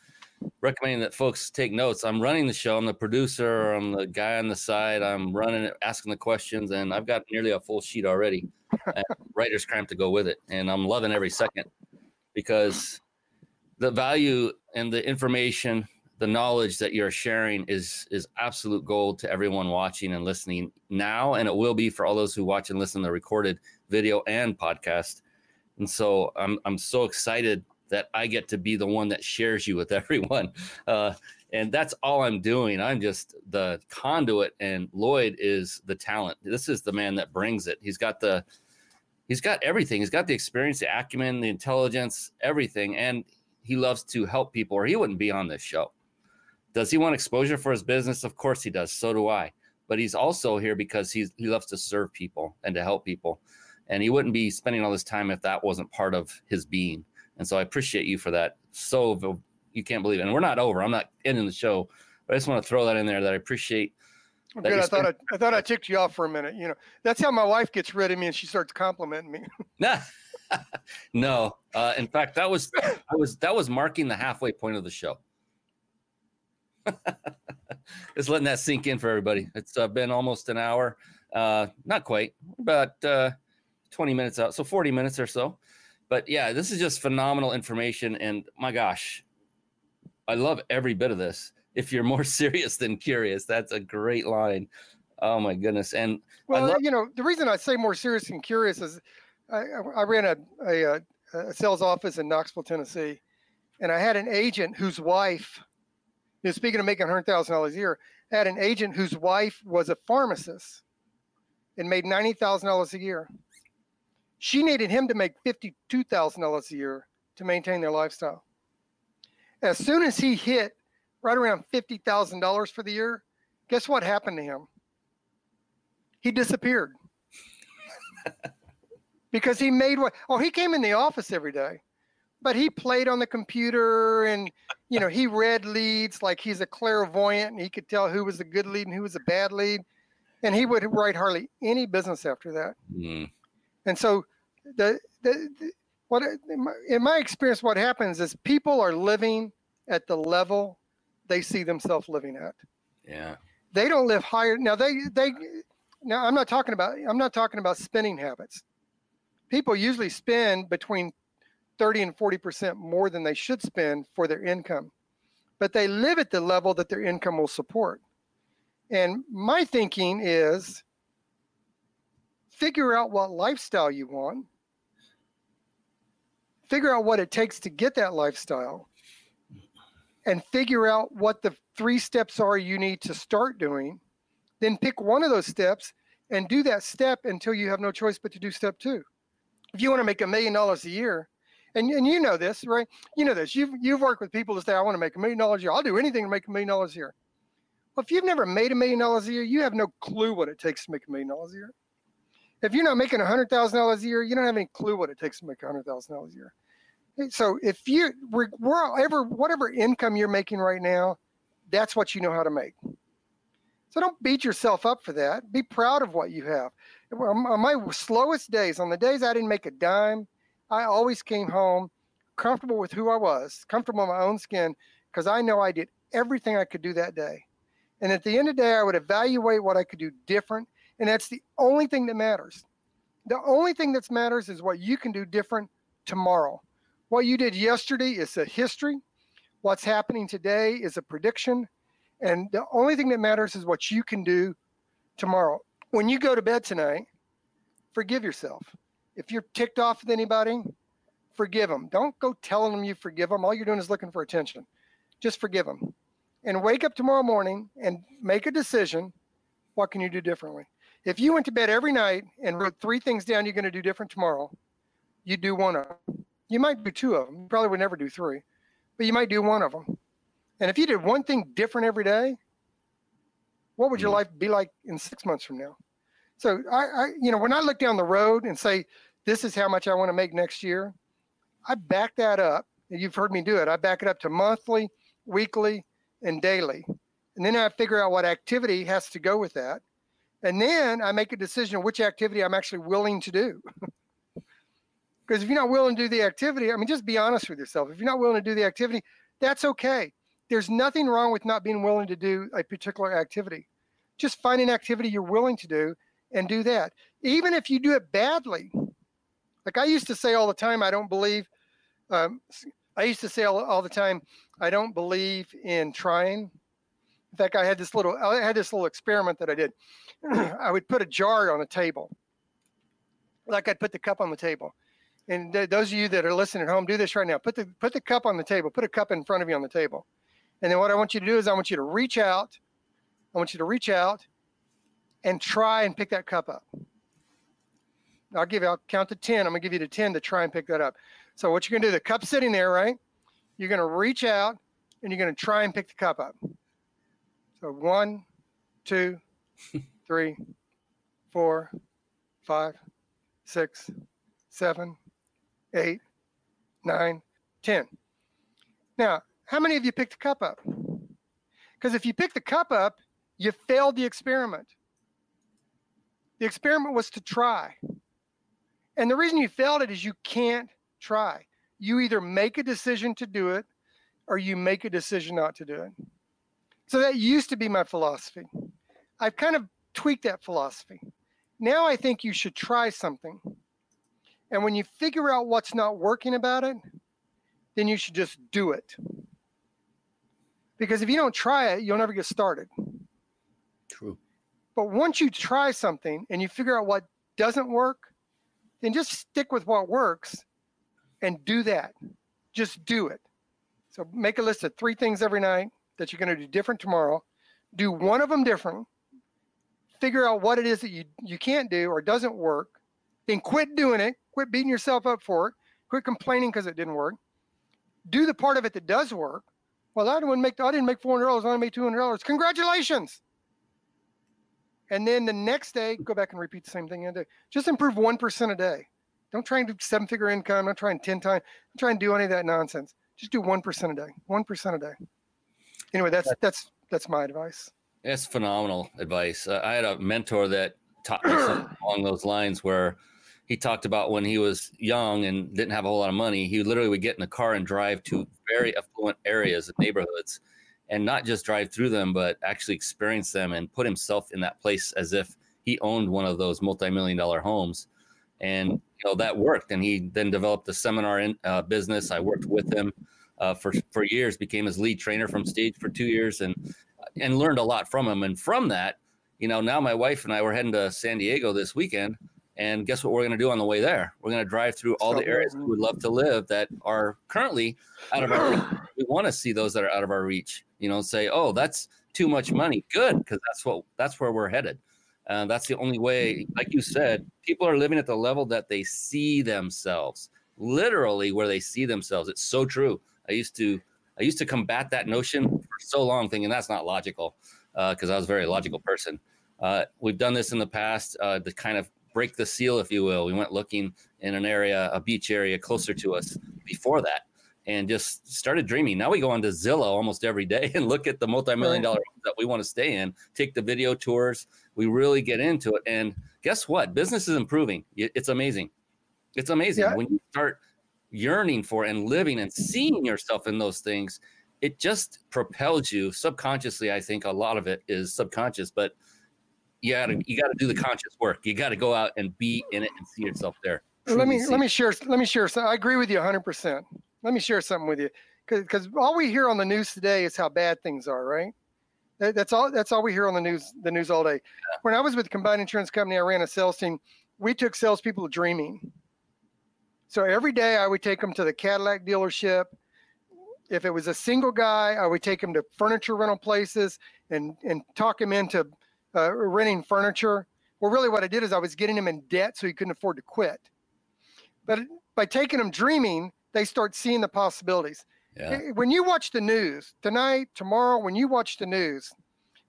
S1: recommending that folks take notes. I'm running the show. I'm the producer. I'm the guy on the side. I'm running it, asking the questions, and I've got nearly a full sheet already writer's cramp to go with it. And I'm loving every second because the value and the information, the knowledge that you're sharing is is absolute gold to everyone watching and listening now, and it will be for all those who watch and listen to the recorded video and podcast. And so I'm I'm so excited that I get to be the one that shares you with everyone. Uh, and that's all I'm doing. I'm just the conduit, and Lloyd is the talent. This is the man that brings it. He's got the he's got everything. He's got the experience, the acumen, the intelligence, everything, and he loves to help people, or he wouldn't be on this show. Does he want exposure for his business? Of course he does. So do I. But he's also here because he's he loves to serve people and to help people, and he wouldn't be spending all this time if that wasn't part of his being. And so I appreciate you for that. So you can't believe it. And we're not over. I'm not ending the show, but I just want to throw that in there that I appreciate.
S3: Good. I thought I, I thought I ticked you off for a minute. You know, that's how my wife gets rid of me, and she starts complimenting me.
S1: nah, no. Uh, in fact, that was I was that was marking the halfway point of the show. Just letting that sink in for everybody. It's uh, been almost an hour. Uh, not quite, about uh, 20 minutes out, so 40 minutes or so. But yeah, this is just phenomenal information, and my gosh, I love every bit of this. If you're more serious than curious, that's a great line. Oh my goodness! And
S3: well, love- you know, the reason I say more serious than curious is I, I ran a, a, a sales office in Knoxville, Tennessee, and I had an agent whose wife. You know, speaking of making hundred thousand dollars a year, I had an agent whose wife was a pharmacist and made ninety thousand dollars a year. She needed him to make fifty-two thousand dollars a year to maintain their lifestyle. As soon as he hit right around $50,000 for the year, guess what happened to him? He disappeared. because he made what oh he came in the office every day but he played on the computer and you know he read leads like he's a clairvoyant and he could tell who was a good lead and who was a bad lead. And he would write hardly any business after that. Mm. and so the, the, the what in my experience what happens is people are living at the level they see themselves living at.
S1: Yeah.
S3: They don't live higher now they they now i'm not talking about i'm not talking about spending habits. People usually spend between 30 and 40% more than they should spend for their income. But they live at the level that their income will support. And my thinking is figure out what lifestyle you want, figure out what it takes to get that lifestyle, and figure out what the three steps are you need to start doing. Then pick one of those steps and do that step until you have no choice but to do step two. If you want to make a million dollars a year, and, and you know this, right? You know this. You've you've worked with people to say, I want to make a million dollars a year. I'll do anything to make a million dollars a year. Well, if you've never made a million dollars a year, you have no clue what it takes to make a million dollars a year. If you're not making a hundred thousand dollars a year, you don't have any clue what it takes to make a hundred thousand dollars a year. So if you wherever whatever income you're making right now, that's what you know how to make. So don't beat yourself up for that. Be proud of what you have. On my slowest days, on the days I didn't make a dime, I always came home comfortable with who I was, comfortable in my own skin, because I know I did everything I could do that day. And at the end of the day, I would evaluate what I could do different. And that's the only thing that matters. The only thing that matters is what you can do different tomorrow. What you did yesterday is a history. What's happening today is a prediction. And the only thing that matters is what you can do tomorrow. When you go to bed tonight, forgive yourself. If you're ticked off with anybody, forgive them. Don't go telling them you forgive them. All you're doing is looking for attention. Just forgive them. And wake up tomorrow morning and make a decision. What can you do differently? If you went to bed every night and wrote three things down you're going to do different tomorrow, you do one of them. You might do two of them. You probably would never do three, but you might do one of them. And if you did one thing different every day, what would your mm. life be like in six months from now? So I, I, you know, when I look down the road and say, this is how much I want to make next year, I back that up. You've heard me do it. I back it up to monthly, weekly, and daily. And then I figure out what activity has to go with that. And then I make a decision which activity I'm actually willing to do. Because if you're not willing to do the activity, I mean, just be honest with yourself. If you're not willing to do the activity, that's okay. There's nothing wrong with not being willing to do a particular activity. Just find an activity you're willing to do and do that. Even if you do it badly. Like I used to say all the time, I don't believe, um, I used to say all, all the time, I don't believe in trying. In fact, I had this little, I had this little experiment that I did. I would put a jar on a table, like I'd put the cup on the table and th- those of you that are listening at home, do this right now. Put the put the cup on the table. Put a cup in front of you on the table, and then what I want you to do is I want you to reach out. I want you to reach out and try and pick that cup up. I'll give you. I'll count to ten. I'm gonna give you the ten to try and pick that up. So what you're gonna do? The cup's sitting there, right? You're gonna reach out and you're gonna try and pick the cup up. So one, two, three, four, five, six, seven, eight, nine, ten. Now, how many of you picked the cup up? Because if you picked the cup up, you failed the experiment. The experiment was to try. And the reason you failed it is you can't try. You either make a decision to do it or you make a decision not to do it. So that used to be my philosophy. I've kind of tweaked that philosophy. Now I think you should try something. And when you figure out what's not working about it, then you should just do it. Because if you don't try it, you'll never get started.
S1: True.
S3: But once you try something and you figure out what doesn't work, then just stick with what works and do that. Just do it. So make a list of three things every night that you're going to do different tomorrow. Do one of them different. Figure out what it is that you, you can't do or doesn't work. Then quit doing it Quit beating yourself up for it. Quit complaining because it didn't work. Do the part of it that does work. Well, I didn't make I didn't make four hundred dollars. I only made two hundred dollars. Congratulations. And then the next day, go back and repeat the same thing. Just improve one percent a day. Don't try and do seven figure income. Don't try and ten times. Don't try and do any of that nonsense. Just do one percent a day. One percent a day. Anyway, that's that's that's my advice.
S1: That's phenomenal advice. Uh, I had a mentor that taught me something along those lines where he talked about when he was young and didn't have a whole lot of money, he literally would get in a car and drive to very affluent areas and neighborhoods and not just drive through them, but actually experience them and put himself in that place as if he owned one of those multi-million dollar homes and you know that worked. And he then developed the seminar in, uh, business. I worked with him uh, for for years, became his lead trainer from stage for two years, and and learned a lot from him. And from that, you know, now my wife and I were heading to San Diego this weekend. And guess what we're going to do on the way there? We're going to drive through all the areas we would love to live that are currently out of our reach. We want to see those that are out of our reach. You know, say, oh, that's too much money. Good, because that's what that's where we're headed. Uh, that's the only way. Like you said, people are living at the level that they see themselves, literally where they see themselves. It's so true. I used to I used to combat that notion for so long, thinking that's not logical, because uh, I was a very logical person. Uh, we've done this in the past uh, to kind of break the seal, if you will. We went looking in an area, a beach area closer to us before that, and just started dreaming. Now we go onto Zillow almost every day and look at the multi-million dollar that we want to stay in, take the video tours. We really get into it, and guess what? Business is improving. It's amazing. It's amazing yeah. when you start yearning for and living and seeing yourself in those things. It just propels you subconsciously. I think a lot of it is subconscious, but you gotta you gotta do the conscious work. You gotta go out and be in it and see yourself there.
S3: Let me let me share let me share. So I agree with you 100. percent Let me share something with you because all we hear on the news today is how bad things are, right? That, that's all that's all we hear on the news the news all day. When I was with the combined insurance company, I ran a sales team. We took salespeople dreaming. So every day I would take them to the Cadillac dealership. If it was a single guy, I would take him to furniture rental places and and talk him into uh, renting furniture. Well, really, what I did is I was getting him in debt so he couldn't afford to quit. But by taking him dreaming, they start seeing the possibilities. Yeah. Eh, when you watch the news tonight, tomorrow, when you watch the news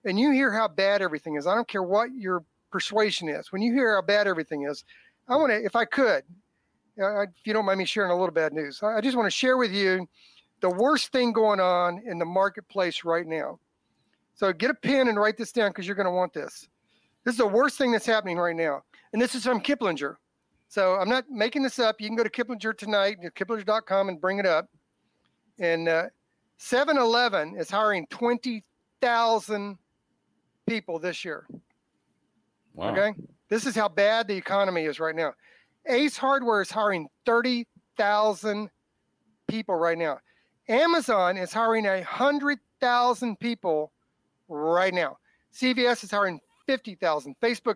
S3: and you hear how bad everything is, I don't care what your persuasion is. When you hear how bad everything is, I want to, if I could, uh, if you don't mind me sharing a little bad news, I just want to share with you the worst thing going on in the marketplace right now. So get a pen and write this down because you're going to want this. This is the worst thing that's happening right now. And this is from Kiplinger. So I'm not making this up. You can go to Kiplinger tonight, kiplinger.com, and bring it up. And uh, 7 Eleven is hiring 20,000 people this year. Wow. Okay. This is how bad the economy is right now. Ace Hardware is hiring 30,000 people right now. Amazon is hiring 100,000 people right now. CVS is hiring 50,000. Facebook,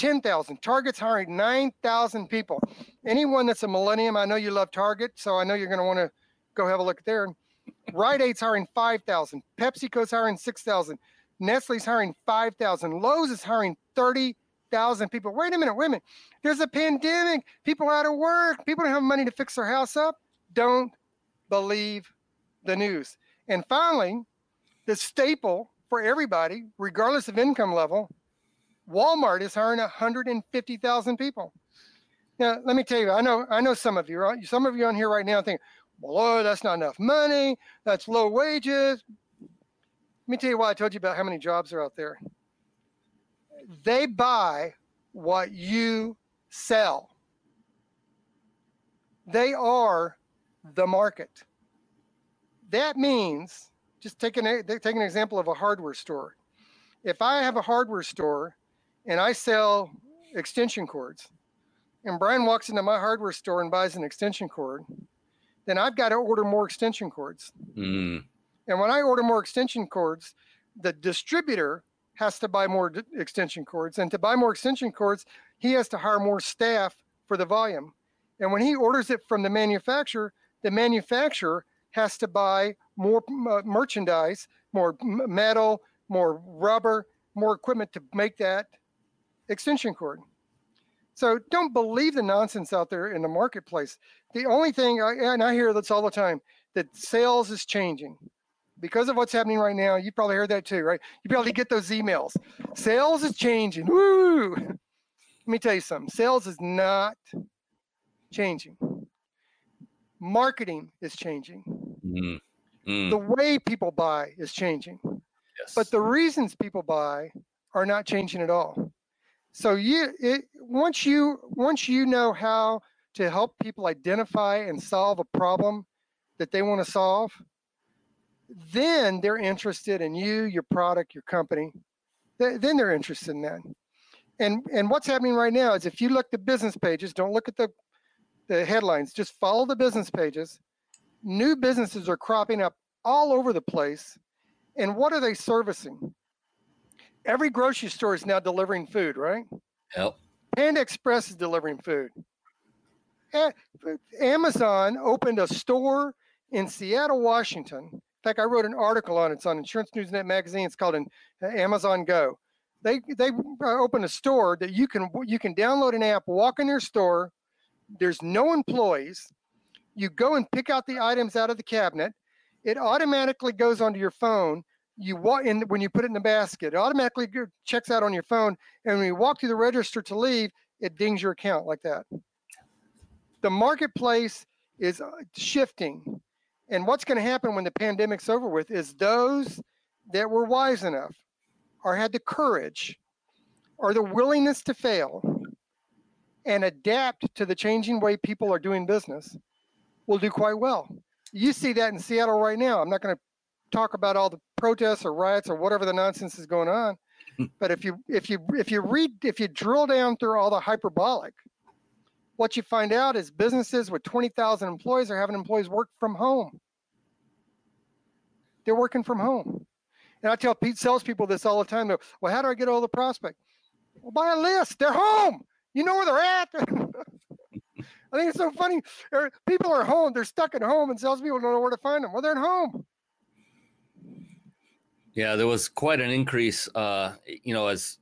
S3: 10,000. Target's hiring 9,000 people. Anyone that's a millennium, I know you love Target, so I know you're going to want to go have a look there. Rite Aid's hiring 5,000. PepsiCo's hiring 6,000. Nestle's hiring 5,000. Lowe's is hiring 30,000 people. Wait a minute, minute. There's a pandemic. People are out of work. People don't have money to fix their house up. Don't believe the news. And finally, the staple for everybody, regardless of income level, Walmart is hiring 150,000 people. Now, let me tell you, I know, I know some of you, right? Some of you on here right now think, well, oh, that's not enough money. That's low wages. Let me tell you why I told you about how many jobs are out there. They buy what you sell. They are the market. That means just take an take an example of a hardware store. If I have a hardware store and I sell extension cords, and Brian walks into my hardware store and buys an extension cord, then I've got to order more extension cords. Mm. And when I order more extension cords, the distributor has to buy more d- extension cords. And to buy more extension cords, he has to hire more staff for the volume. And when he orders it from the manufacturer, the manufacturer has to buy more uh, merchandise, more metal, more rubber, more equipment to make that extension cord. So don't believe the nonsense out there in the marketplace. The only thing, I, and I hear this all the time, that sales is changing because of what's happening right now. You probably heard that too, right? You probably get those emails. Sales is changing. Woo! Let me tell you something. Sales is not changing. Marketing is changing. Mm. Mm. The way people buy is changing. Yes. But the reasons people buy are not changing at all. So you it, once you once you know how to help people identify and solve a problem that they want to solve, then they're interested in you, your product, your company. then they're interested in that. And and what's happening right now is if you look at business pages, don't look at the the headlines, just follow the business pages. New businesses are cropping up all over the place. And what are they servicing? Every grocery store is now delivering food, right?
S1: Yep.
S3: Panda Express is delivering food. Amazon opened a store in Seattle, Washington. In fact, I wrote an article on it. It's on Insurance News Net magazine. It's called an uh, Amazon Go. They they uh, opened a store that you can you can download an app, walk in their store. There's no employees. You go and pick out the items out of the cabinet. It automatically goes onto your phone. You walk in when you put it in the basket. It automatically checks out on your phone, and when you walk through the register to leave, it dings your account like that. The marketplace is uh, shifting, and what's going to happen when the pandemic's over with is those that were wise enough, or had the courage, or the willingness to fail, and adapt to the changing way people are doing business, will do quite well. You see that in Seattle right now. I'm not going to talk about all the protests or riots or whatever the nonsense is going on. Hmm. but if you if you if you read if you drill down through all the hyperbolic, what you find out is businesses with 20,000 employees are having employees work from home. They're working from home. And I tell Pete salespeople this all the time. They're, well, how do I get all the prospect? Well, buy a list. They're home. You know where they're at. I think it's so funny. Er, people are home. They're stuck at home, and salespeople don't know where to find them. Well, they're at home.
S1: Yeah, there was quite an increase. Uh, you know, as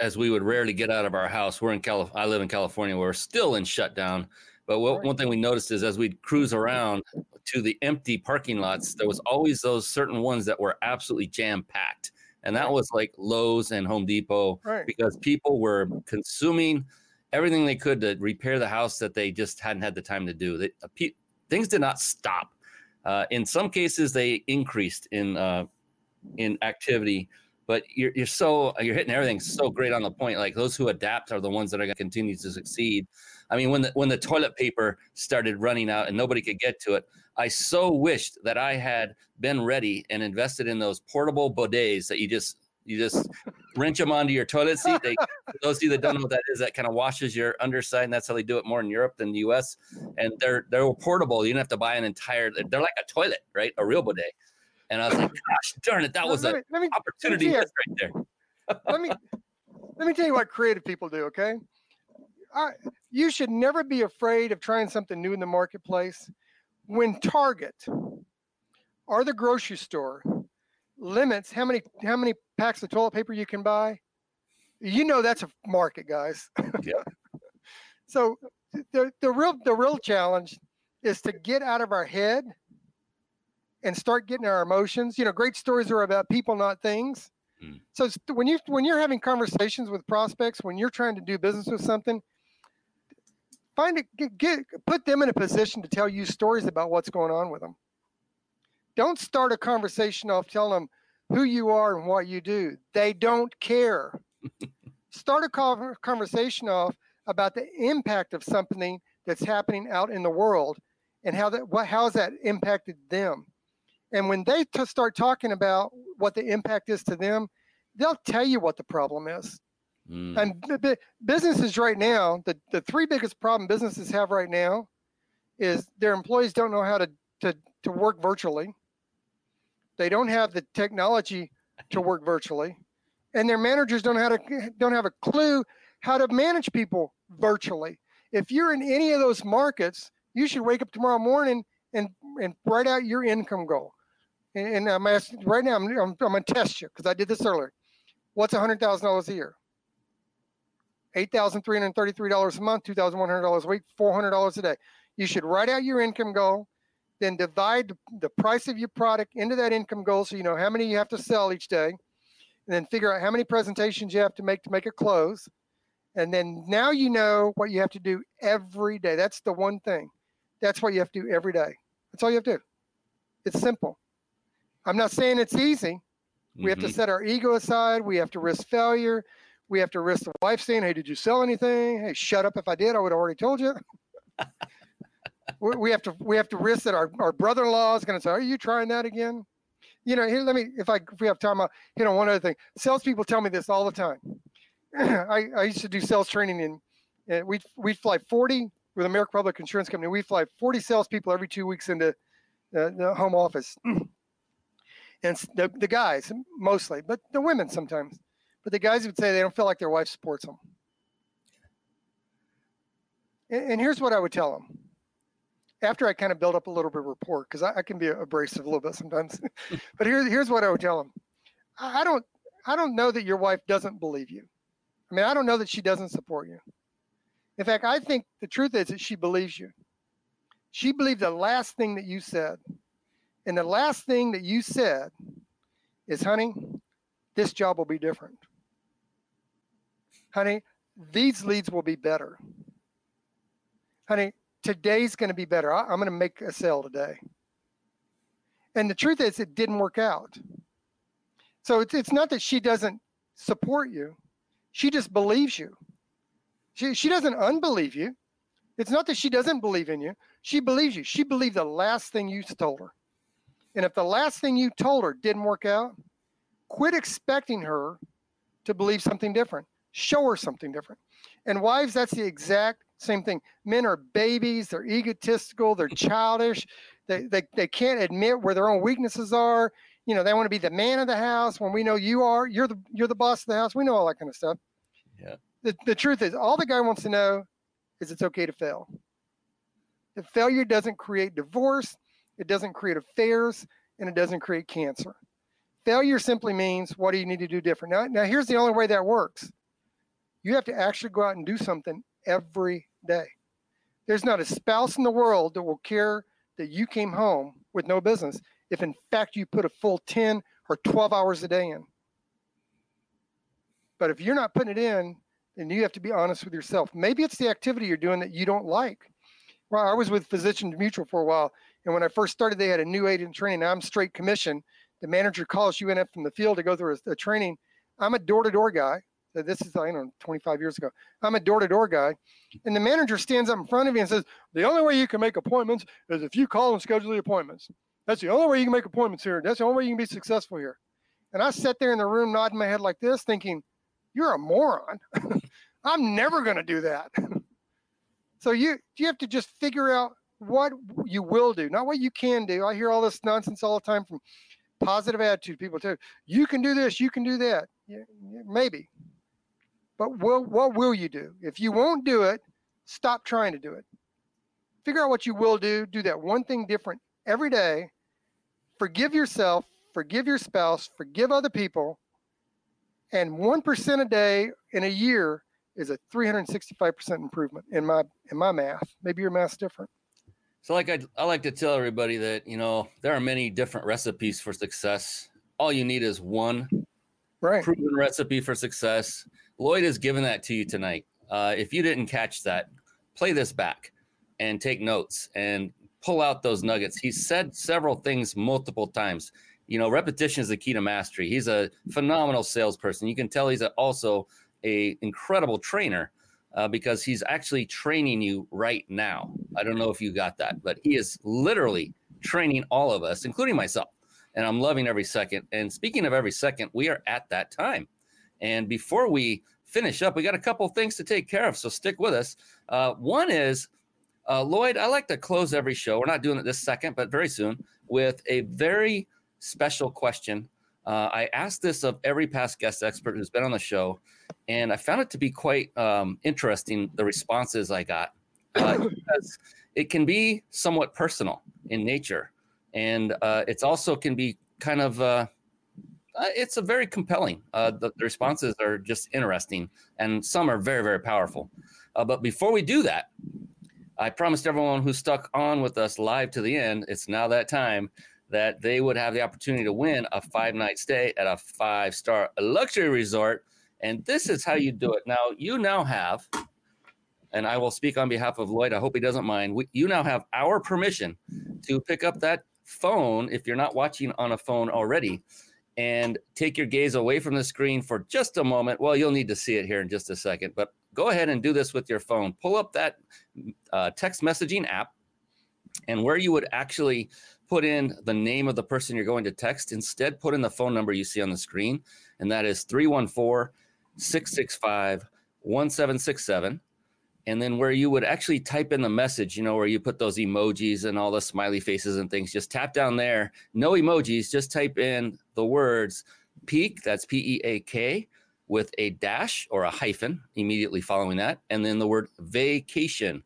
S1: as we would rarely get out of our house. We're in California. I live in California. We're still in shutdown. But what, one thing we noticed is as we'd cruise around to the empty parking lots, there was always those certain ones that were absolutely jam packed. And that was like Lowe's and Home Depot
S3: right.
S1: because people were consuming everything they could to repair the house that they just hadn't had the time to do. They, uh, pe- things did not stop. Uh, in some cases, they increased in uh, in activity, but you're, you're so you're hitting everything so great on the point. Like those who adapt are the ones that are going to continue to succeed. I mean, when the when the toilet paper started running out and nobody could get to it, I so wished that I had been ready and invested in those portable bidets that you just you just wrench them onto your toilet seat. They, those of you that don't know what that is, that kind of washes your underside, and that's how they do it more in Europe than the U.S. And they're they're portable. You don't have to buy an entire. They're like a toilet, right? A real bidet. And I was like, gosh darn it, that was an opportunity right there.
S3: let me let me tell you what creative people do. Okay, I, you should never be afraid of trying something new in the marketplace. When Target or the grocery store limits how many how many packs of toilet paper you can buy, you know that's a market, guys.
S1: Yeah.
S3: so the the real the real challenge is to get out of our head and start getting our emotions. You know, great stories are about people, not things. Mm. So when you when you're having conversations with prospects, when you're trying to do business with something, find it get, get put them in a position to tell you stories about what's going on with them. Don't start a conversation off telling them who you are and what you do. They don't care. start a conversation off about the impact of something that's happening out in the world and how that what how has that impacted them and when they t- start talking about what the impact is to them they'll tell you what the problem is mm. and b- businesses right now the, the three biggest problem businesses have right now is their employees don't know how to, to, to work virtually they don't have the technology to work virtually, and their managers don't have to don't have a clue how to manage people virtually. If you're in any of those markets, you should wake up tomorrow morning and and write out your income goal. And, and I'm asking right now. I'm I'm, I'm gonna test you because I did this earlier. What's hundred thousand dollars a year? Eight thousand three hundred thirty-three dollars a month, two thousand one hundred dollars a week, four hundred dollars a day. You should write out your income goal then divide the price of your product into that income goal so you know how many you have to sell each day and then figure out how many presentations you have to make to make a close and then now you know what you have to do every day that's the one thing that's what you have to do every day that's all you have to do it's simple i'm not saying it's easy we mm-hmm. have to mm-hmm. set our ego aside we have to risk failure we have to risk the wife saying hey did you sell anything hey shut up if i did i would have already told you we have to we have to risk that our, our brother-in-law is going to say, "Are you trying that again?" You know, here let me if I if we have time, I'll hit on one other thing. Salespeople tell me this all the time. I, I used to do sales training and, and we we fly 40 with American Public Insurance Company. We fly 40 salespeople every two weeks into the, the home office. and the, the guys mostly, but the women sometimes. But the guys would say they don't feel like their wife supports them. And, and here's what I would tell them. After I kind of build up a little bit of rapport, because I, I, can be abrasive a little bit sometimes. but here's here's what I would tell them. I don't I don't know that your wife doesn't believe you. I mean, I don't know that she doesn't support you. In fact, I think the truth is that she believes you. She believed the last thing that you said. And the last thing that you said is, honey, this job will be different. Honey, these leads will be better. Honey, today's going to be better. I, am going to make a sale today. And the truth is, it didn't work out. So it's, it's not that she doesn't support you, she just believes you. She, she doesn't unbelieve you. It's not that she doesn't believe in you. She believes you. She believed the last thing you told her. And if the last thing you told her didn't work out, quit expecting her to believe something different. Show her something different. And wives, that's the exact same thing. Men are babies, they're egotistical, they're childish, they, they, they can't admit where their own weaknesses are. You know, they want to be the man of the house when we know you are, you're the you're the boss of the house. We know all that kind of stuff.
S1: Yeah.
S3: The, the truth is all the guy wants to know is it's okay to fail. The failure doesn't create divorce, it doesn't create affairs, and it doesn't create cancer. Failure simply means what do you need to do different? Now, now here's the only way that works. You have to actually go out and do something every day. There's not a spouse in the world that will care that you came home with no business if in fact you put a full 10 or 12 hours a day in. But if you're not putting it in, then you have to be honest with yourself. Maybe it's the activity you're doing that you don't like. Well, I was with Physicians Mutual for a while, and when I first started, they had a new agent training. Now I'm straight commission. The manager calls you in from the field to go through a, a training. I'm a door-to-door guy. So this is, I don't know, 25 years ago. I'm a door-to-door guy, and the manager stands up in front of you and says, "The only way you can make appointments is if you call and schedule the appointments. That's the only way you can make appointments here. That's the only way you can be successful here." And I sat there in the room nodding my head like this, thinking, "You're a moron. I'm never going to do that." so you you have to just figure out what you will do, not what you can do. I hear all this nonsense all the time from positive attitude people too. you can do this, you can do that. Yeah, maybe. But will, what will you do? If you won't do it, stop trying to do it. Figure out what you will do. Do that one thing different every day. Forgive yourself, forgive your spouse, forgive other people. And 1% a day in a year is a 365% improvement in my in my math. Maybe your math's different.
S1: So, like I, I like to tell everybody that you know there are many different recipes for success. All you need is one
S3: right.
S1: proven recipe for success. Lloyd has given that to you tonight. Uh, if you didn't catch that, play this back and take notes and pull out those nuggets. He said several things multiple times. You know, repetition is the key to mastery. He's a phenomenal salesperson. You can tell he's a, also a incredible trainer uh, because he's actually training you right now. I don't know if you got that, but he is literally training all of us, including myself. And I'm loving every second. And speaking of every second, we are at that time. And before we finish up, we got a couple things to take care of. So stick with us. Uh, one is, uh, Lloyd, I like to close every show. We're not doing it this second, but very soon with a very special question uh, I asked this of every past guest expert who's been on the show, and I found it to be quite um, interesting the responses I got uh, because it can be somewhat personal in nature, and uh, it's also can be kind of uh, uh, it's a very compelling. Uh, the, the, responses are just interesting, and some are very very powerful. but before we do that, I promised everyone who stuck on with us live to the end. It's now that time that they would have the opportunity to win a five night stay at a five star luxury resort. And this is how you do it. Now, you now have, and I will speak on behalf of Lloyd. I hope he doesn't mind. We, you now have our permission to pick up that phone if you're not watching on a phone already and take your gaze away from the screen for just a moment. Well, you'll need to see it here in just a second, but go ahead and do this with your phone. Pull up that uh, text messaging app, and where you would actually put in the name of the person you're going to text. Instead, put in the phone number you see on the screen, and that is 314 665 1767. And then where you would actually type in the message, you know, where you put those emojis and all the smiley faces and things, just tap down there. No emojis, just type in the words peak, that's P E A K, with a dash or a hyphen immediately following that. And then the word vacation,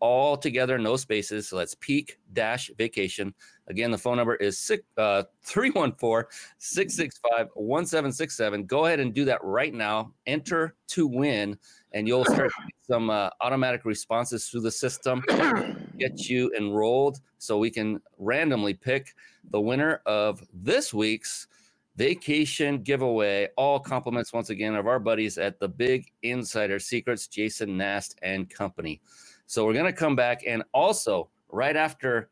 S1: all together, no spaces. So that's peak dash vacation. Again, the phone number is uh, 314 665 1767. Go ahead and do that right now. Enter to win, and you'll start some uh, automatic responses through the system, get you enrolled so we can randomly pick the winner of this week's vacation giveaway. All compliments once again of our buddies at the Big Insider Secrets, Jason Nast and Company. So we're going to come back and also right after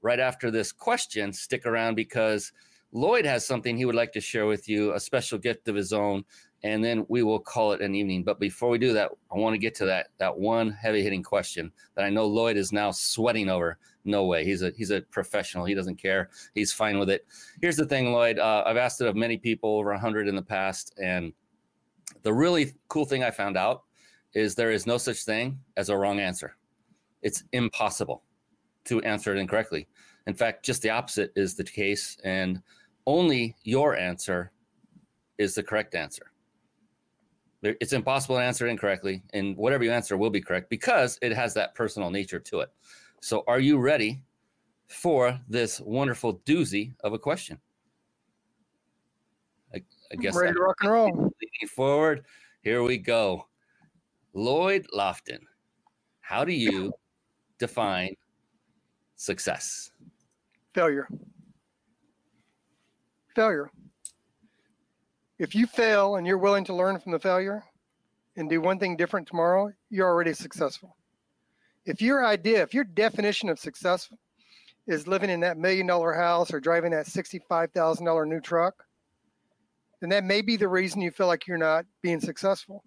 S1: right after this question, stick around because Lloyd has something he would like to share with you, a special gift of his own, and then we will call it an evening. But before we do that, I want to get to that that one heavy hitting question that I know Lloyd is now sweating over. No way, he's a he's a professional. He doesn't care. He's fine with it. Here's the thing, Lloyd. Uh, I've asked it of many people, over hundred in the past, and the really cool thing I found out is there is no such thing as a wrong answer. It's impossible to answer it incorrectly. In fact, just the opposite is the case, and only your answer is the correct answer. It's impossible to answer incorrectly, and whatever you answer will be correct because it has that personal nature to it. So, are you ready for this wonderful doozy of a question? I, I guess
S3: ready to rock and roll.
S1: Leaning forward, here we go. Lloyd Lofton, how do you define success?
S3: Failure. Failure. If you fail and you're willing to learn from the failure and do one thing different tomorrow, you're already successful. If your idea, if your definition of success is living in that million dollar house or driving that $65,000 new truck, then that may be the reason you feel like you're not being successful.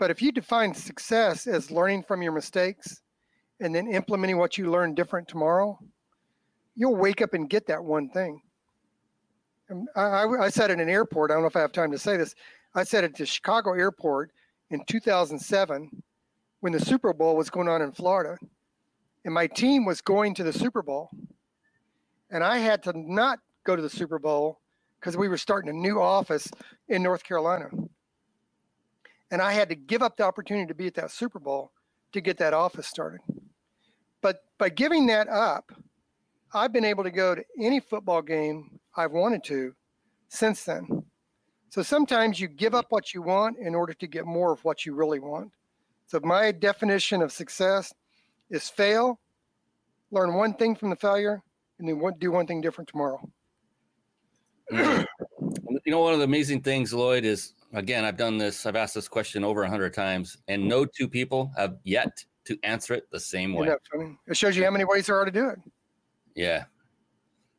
S3: But if you define success as learning from your mistakes and then implementing what you learn different tomorrow, you'll wake up and get that one thing. Um, I, I, I said at an airport, I don't know if I have time to say this. I said at the Chicago airport in 2007 when the Super Bowl was going on in Florida, and my team was going to the Super Bowl. And I had to not go to the Super Bowl because we were starting a new office in North Carolina. And I had to give up the opportunity to be at that Super Bowl to get that office started. But by giving that up, I've been able to go to any football game I've wanted to since then. So sometimes you give up what you want in order to get more of what you really want. So my definition of success is fail, learn one thing from the failure, and then do one thing different tomorrow.
S1: you know, one of the amazing things, Lloyd, is again, I've done this, I've asked this question over a hundred times, and no two people have yet to answer it the same way.
S3: It shows you how many ways there are to do it.
S1: Yeah.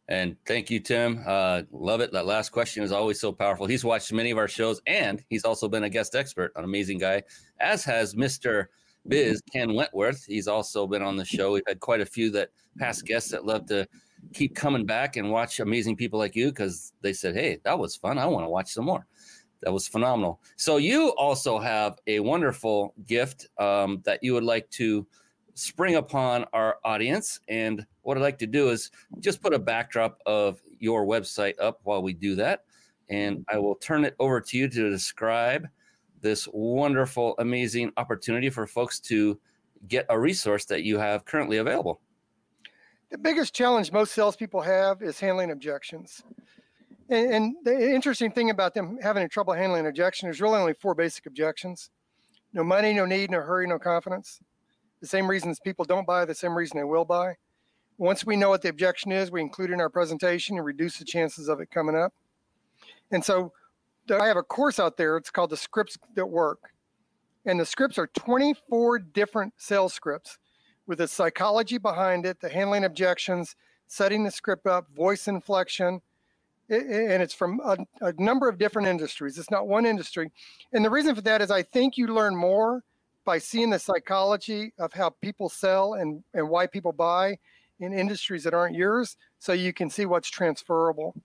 S1: And thank you, Tim. Uh, love it. That last question is always so powerful. He's watched many of our shows and he's also been a guest expert, an amazing guy, as has Mr. Biz Ken Wentworth. He's also been on the show. We've had quite a few that past guests that love to keep coming back and watch amazing people like you because they said, Hey, that was fun. I want to watch some more. That was phenomenal. So you also have a wonderful gift um, that you would like to spring upon our audience. And what I'd like to do is just put a backdrop of your website up while we do that. And I will turn it over to you to describe this wonderful, amazing opportunity for folks to get a resource that you have currently available.
S3: The biggest challenge most salespeople have is handling objections. And, and the interesting thing about them having trouble handling an objection is really only four basic objections no money, no need, no hurry, no confidence. The same reasons people don't buy, the same reason they will buy. Once we know what the objection is, we include it in our presentation and reduce the chances of it coming up. And so I have a course out there. It's called the Scripts That Work. And the scripts are 24 different sales scripts with the psychology behind it, the handling objections, setting the script up, voice inflection. And it's from a, a number of different industries. It's not one industry. And the reason for that is I think you learn more by seeing the psychology of how people sell and, and why people buy in industries that aren't yours so you can see what's transferable.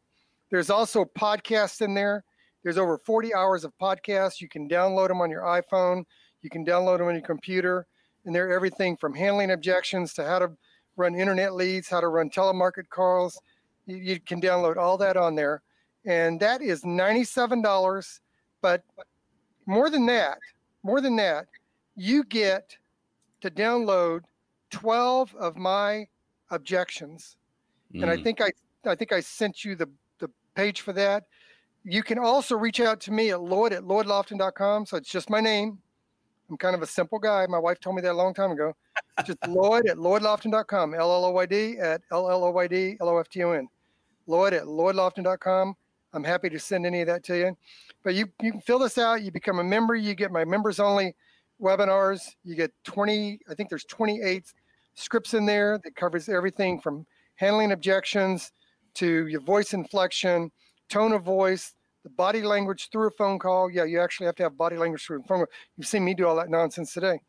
S3: There's also podcasts in there. There's over 40 hours of podcasts. You can download them on your iPhone. You can download them on your computer. And they're everything from handling objections to how to run internet leads, how to run telemarket calls. You, you can download all that on there. And that is $97. But more than that, more than that, you get to download 12 of my objections. Mm. And I mm. think I I think I sent you the, the page for that. You can also reach out to me at Lloyd at LloydLofton.com. So it's just my name. I'm kind of a simple guy. My wife told me that a long time ago. Just Lloyd at LloydLofton.com, L L O Y D at L L O Y D L O F T O N. Lloyd at LloydLofton.com. I'm happy to send any of that to you. But you, you can fill this out. You become a member. You get my members only webinars. You get 20, I think there's 28 scripts in there that covers everything from handling objections to your voice inflection, tone of voice, the body language through a phone call. Yeah, you actually have to have body language through a phone call. You've seen me do all that nonsense today.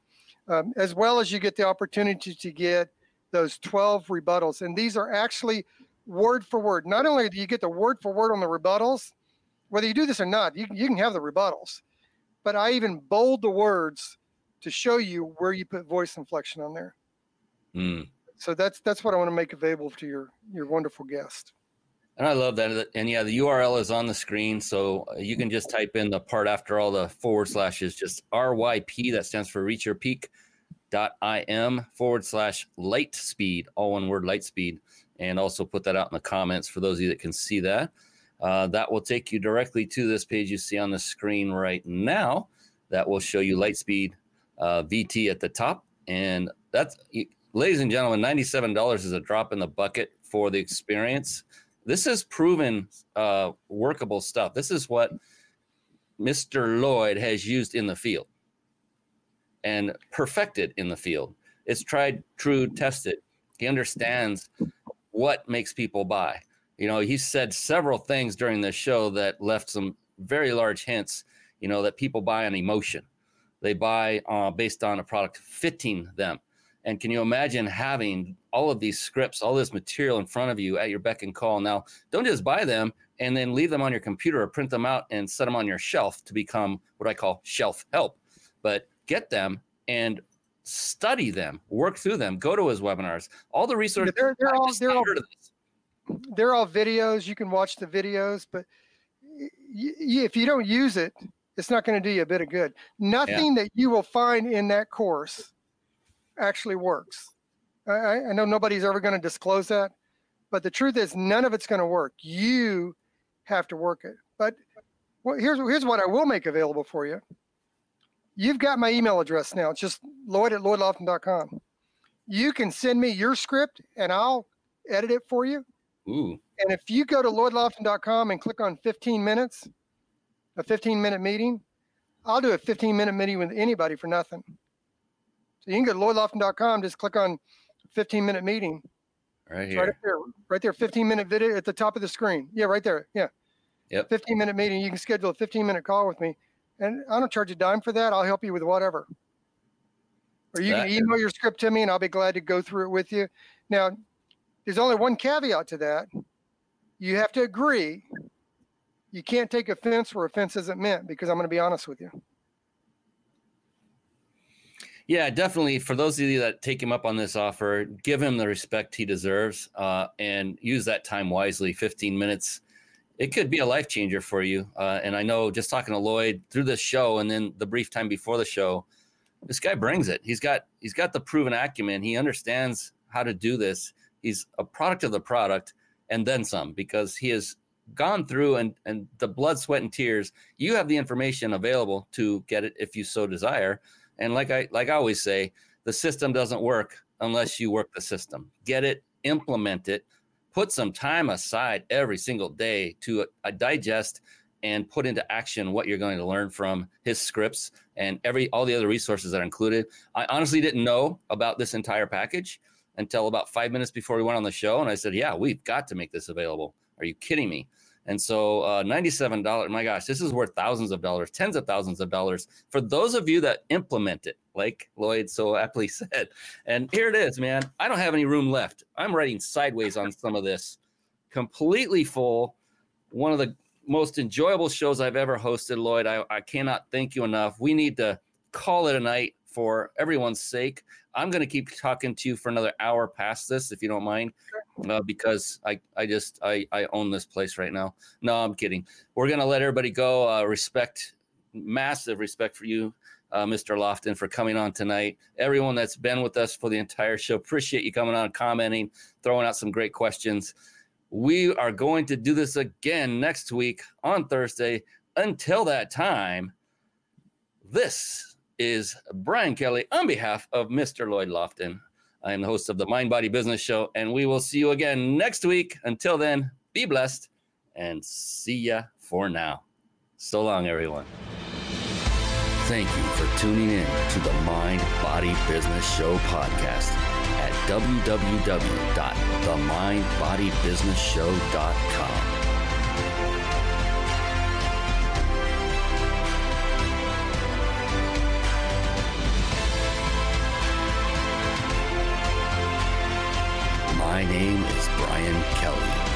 S3: Um, as well as you get the opportunity to get those 12 rebuttals. And these are actually word for word. Not only do you get the word for word on the rebuttals, whether you do this or not, you, you can have the rebuttals. But I even bold the words to show you where you put voice inflection on there. Mm. So that's that's what I want to make available to your your wonderful guest.
S1: And I love that. And yeah, the URL is on the screen. So uh, you can just type in the part after all the forward slashes, just RYP, that stands for reach your peak dot im forward slash light speed, all one word light speed. And also put that out in the comments for those of you that can see that. Uh, that will take you directly to this page you see on the screen right now. That will show you Lightspeed uh, VT at the top. And that's, ladies and gentlemen, $97 is a drop in the bucket for the experience. This is proven uh, workable stuff. This is what Mr. Lloyd has used in the field and perfected in the field. It's tried, true, tested. He understands what makes people buy. You know, he said several things during this show that left some very large hints, you know, that people buy on emotion. They buy uh, based on a product fitting them. And can you imagine having all of these scripts, all this material in front of you at your beck and call? Now, don't just buy them and then leave them on your computer or print them out and set them on your shelf to become what I call shelf help. But get them and study them, work through them, go to his webinars, all the resources.
S3: They're, they're all, they're all, they're all videos. You can watch the videos, but if you don't use it, it's not going to do you a bit of good. Nothing yeah. that you will find in that course actually works. I, I know nobody's ever going to disclose that, but the truth is, none of it's going to work. You have to work it. But well, here's here's what I will make available for you. You've got my email address now. It's just Lloyd at LloydLofton.com. You can send me your script, and I'll edit it for you
S1: Ooh.
S3: And if you go to lloydlofton.com and click on 15 minutes, a 15 minute meeting, I'll do a 15 minute meeting with anybody for nothing. So you can go to lloydlofton.com, just click on 15 minute meeting.
S1: Right here. Right
S3: there, right there, 15 minute video at the top of the screen. Yeah, right there. Yeah.
S1: Yep.
S3: 15 minute meeting. You can schedule a 15 minute call with me. And I don't charge a dime for that. I'll help you with whatever. Or you that can email is- your script to me and I'll be glad to go through it with you. Now, there's only one caveat to that. You have to agree. You can't take offense where offense isn't meant because I'm going to be honest with you.
S1: Yeah, definitely. For those of you that take him up on this offer, give him the respect he deserves uh, and use that time wisely. 15 minutes, it could be a life changer for you. Uh, and I know just talking to Lloyd through this show and then the brief time before the show, this guy brings it. He's got he's got the proven acumen. He understands how to do this he's a product of the product and then some because he has gone through and and the blood sweat and tears you have the information available to get it if you so desire and like i like i always say the system doesn't work unless you work the system get it implement it put some time aside every single day to uh, digest and put into action what you're going to learn from his scripts and every all the other resources that are included i honestly didn't know about this entire package until about five minutes before we went on the show. And I said, Yeah, we've got to make this available. Are you kidding me? And so uh, $97, my gosh, this is worth thousands of dollars, tens of thousands of dollars for those of you that implement it, like Lloyd so aptly said. And here it is, man. I don't have any room left. I'm writing sideways on some of this, completely full. One of the most enjoyable shows I've ever hosted, Lloyd. I, I cannot thank you enough. We need to call it a night for everyone's sake. I'm going to keep talking to you for another hour past this, if you don't mind, uh, because I, I just I, I own this place right now. No, I'm kidding. We're to let everybody go. Uh, respect, massive respect for you, uh, Mr. Lofton, for coming on tonight. Everyone that's been with us for the entire show, appreciate you coming on, commenting, throwing out some great questions. We are going to do this again next week on Thursday. Until that time, this is Brian Kelly on behalf of Mr. Lloyd Lofton. I am the host of the Mind Body Business Show, and we will see you again next week. Until then, be blessed and see ya for now. So long, everyone. Thank you for tuning in to the Mind Body Business Show podcast at www.themindbodybusinessshow.com. name is Brian Kelly.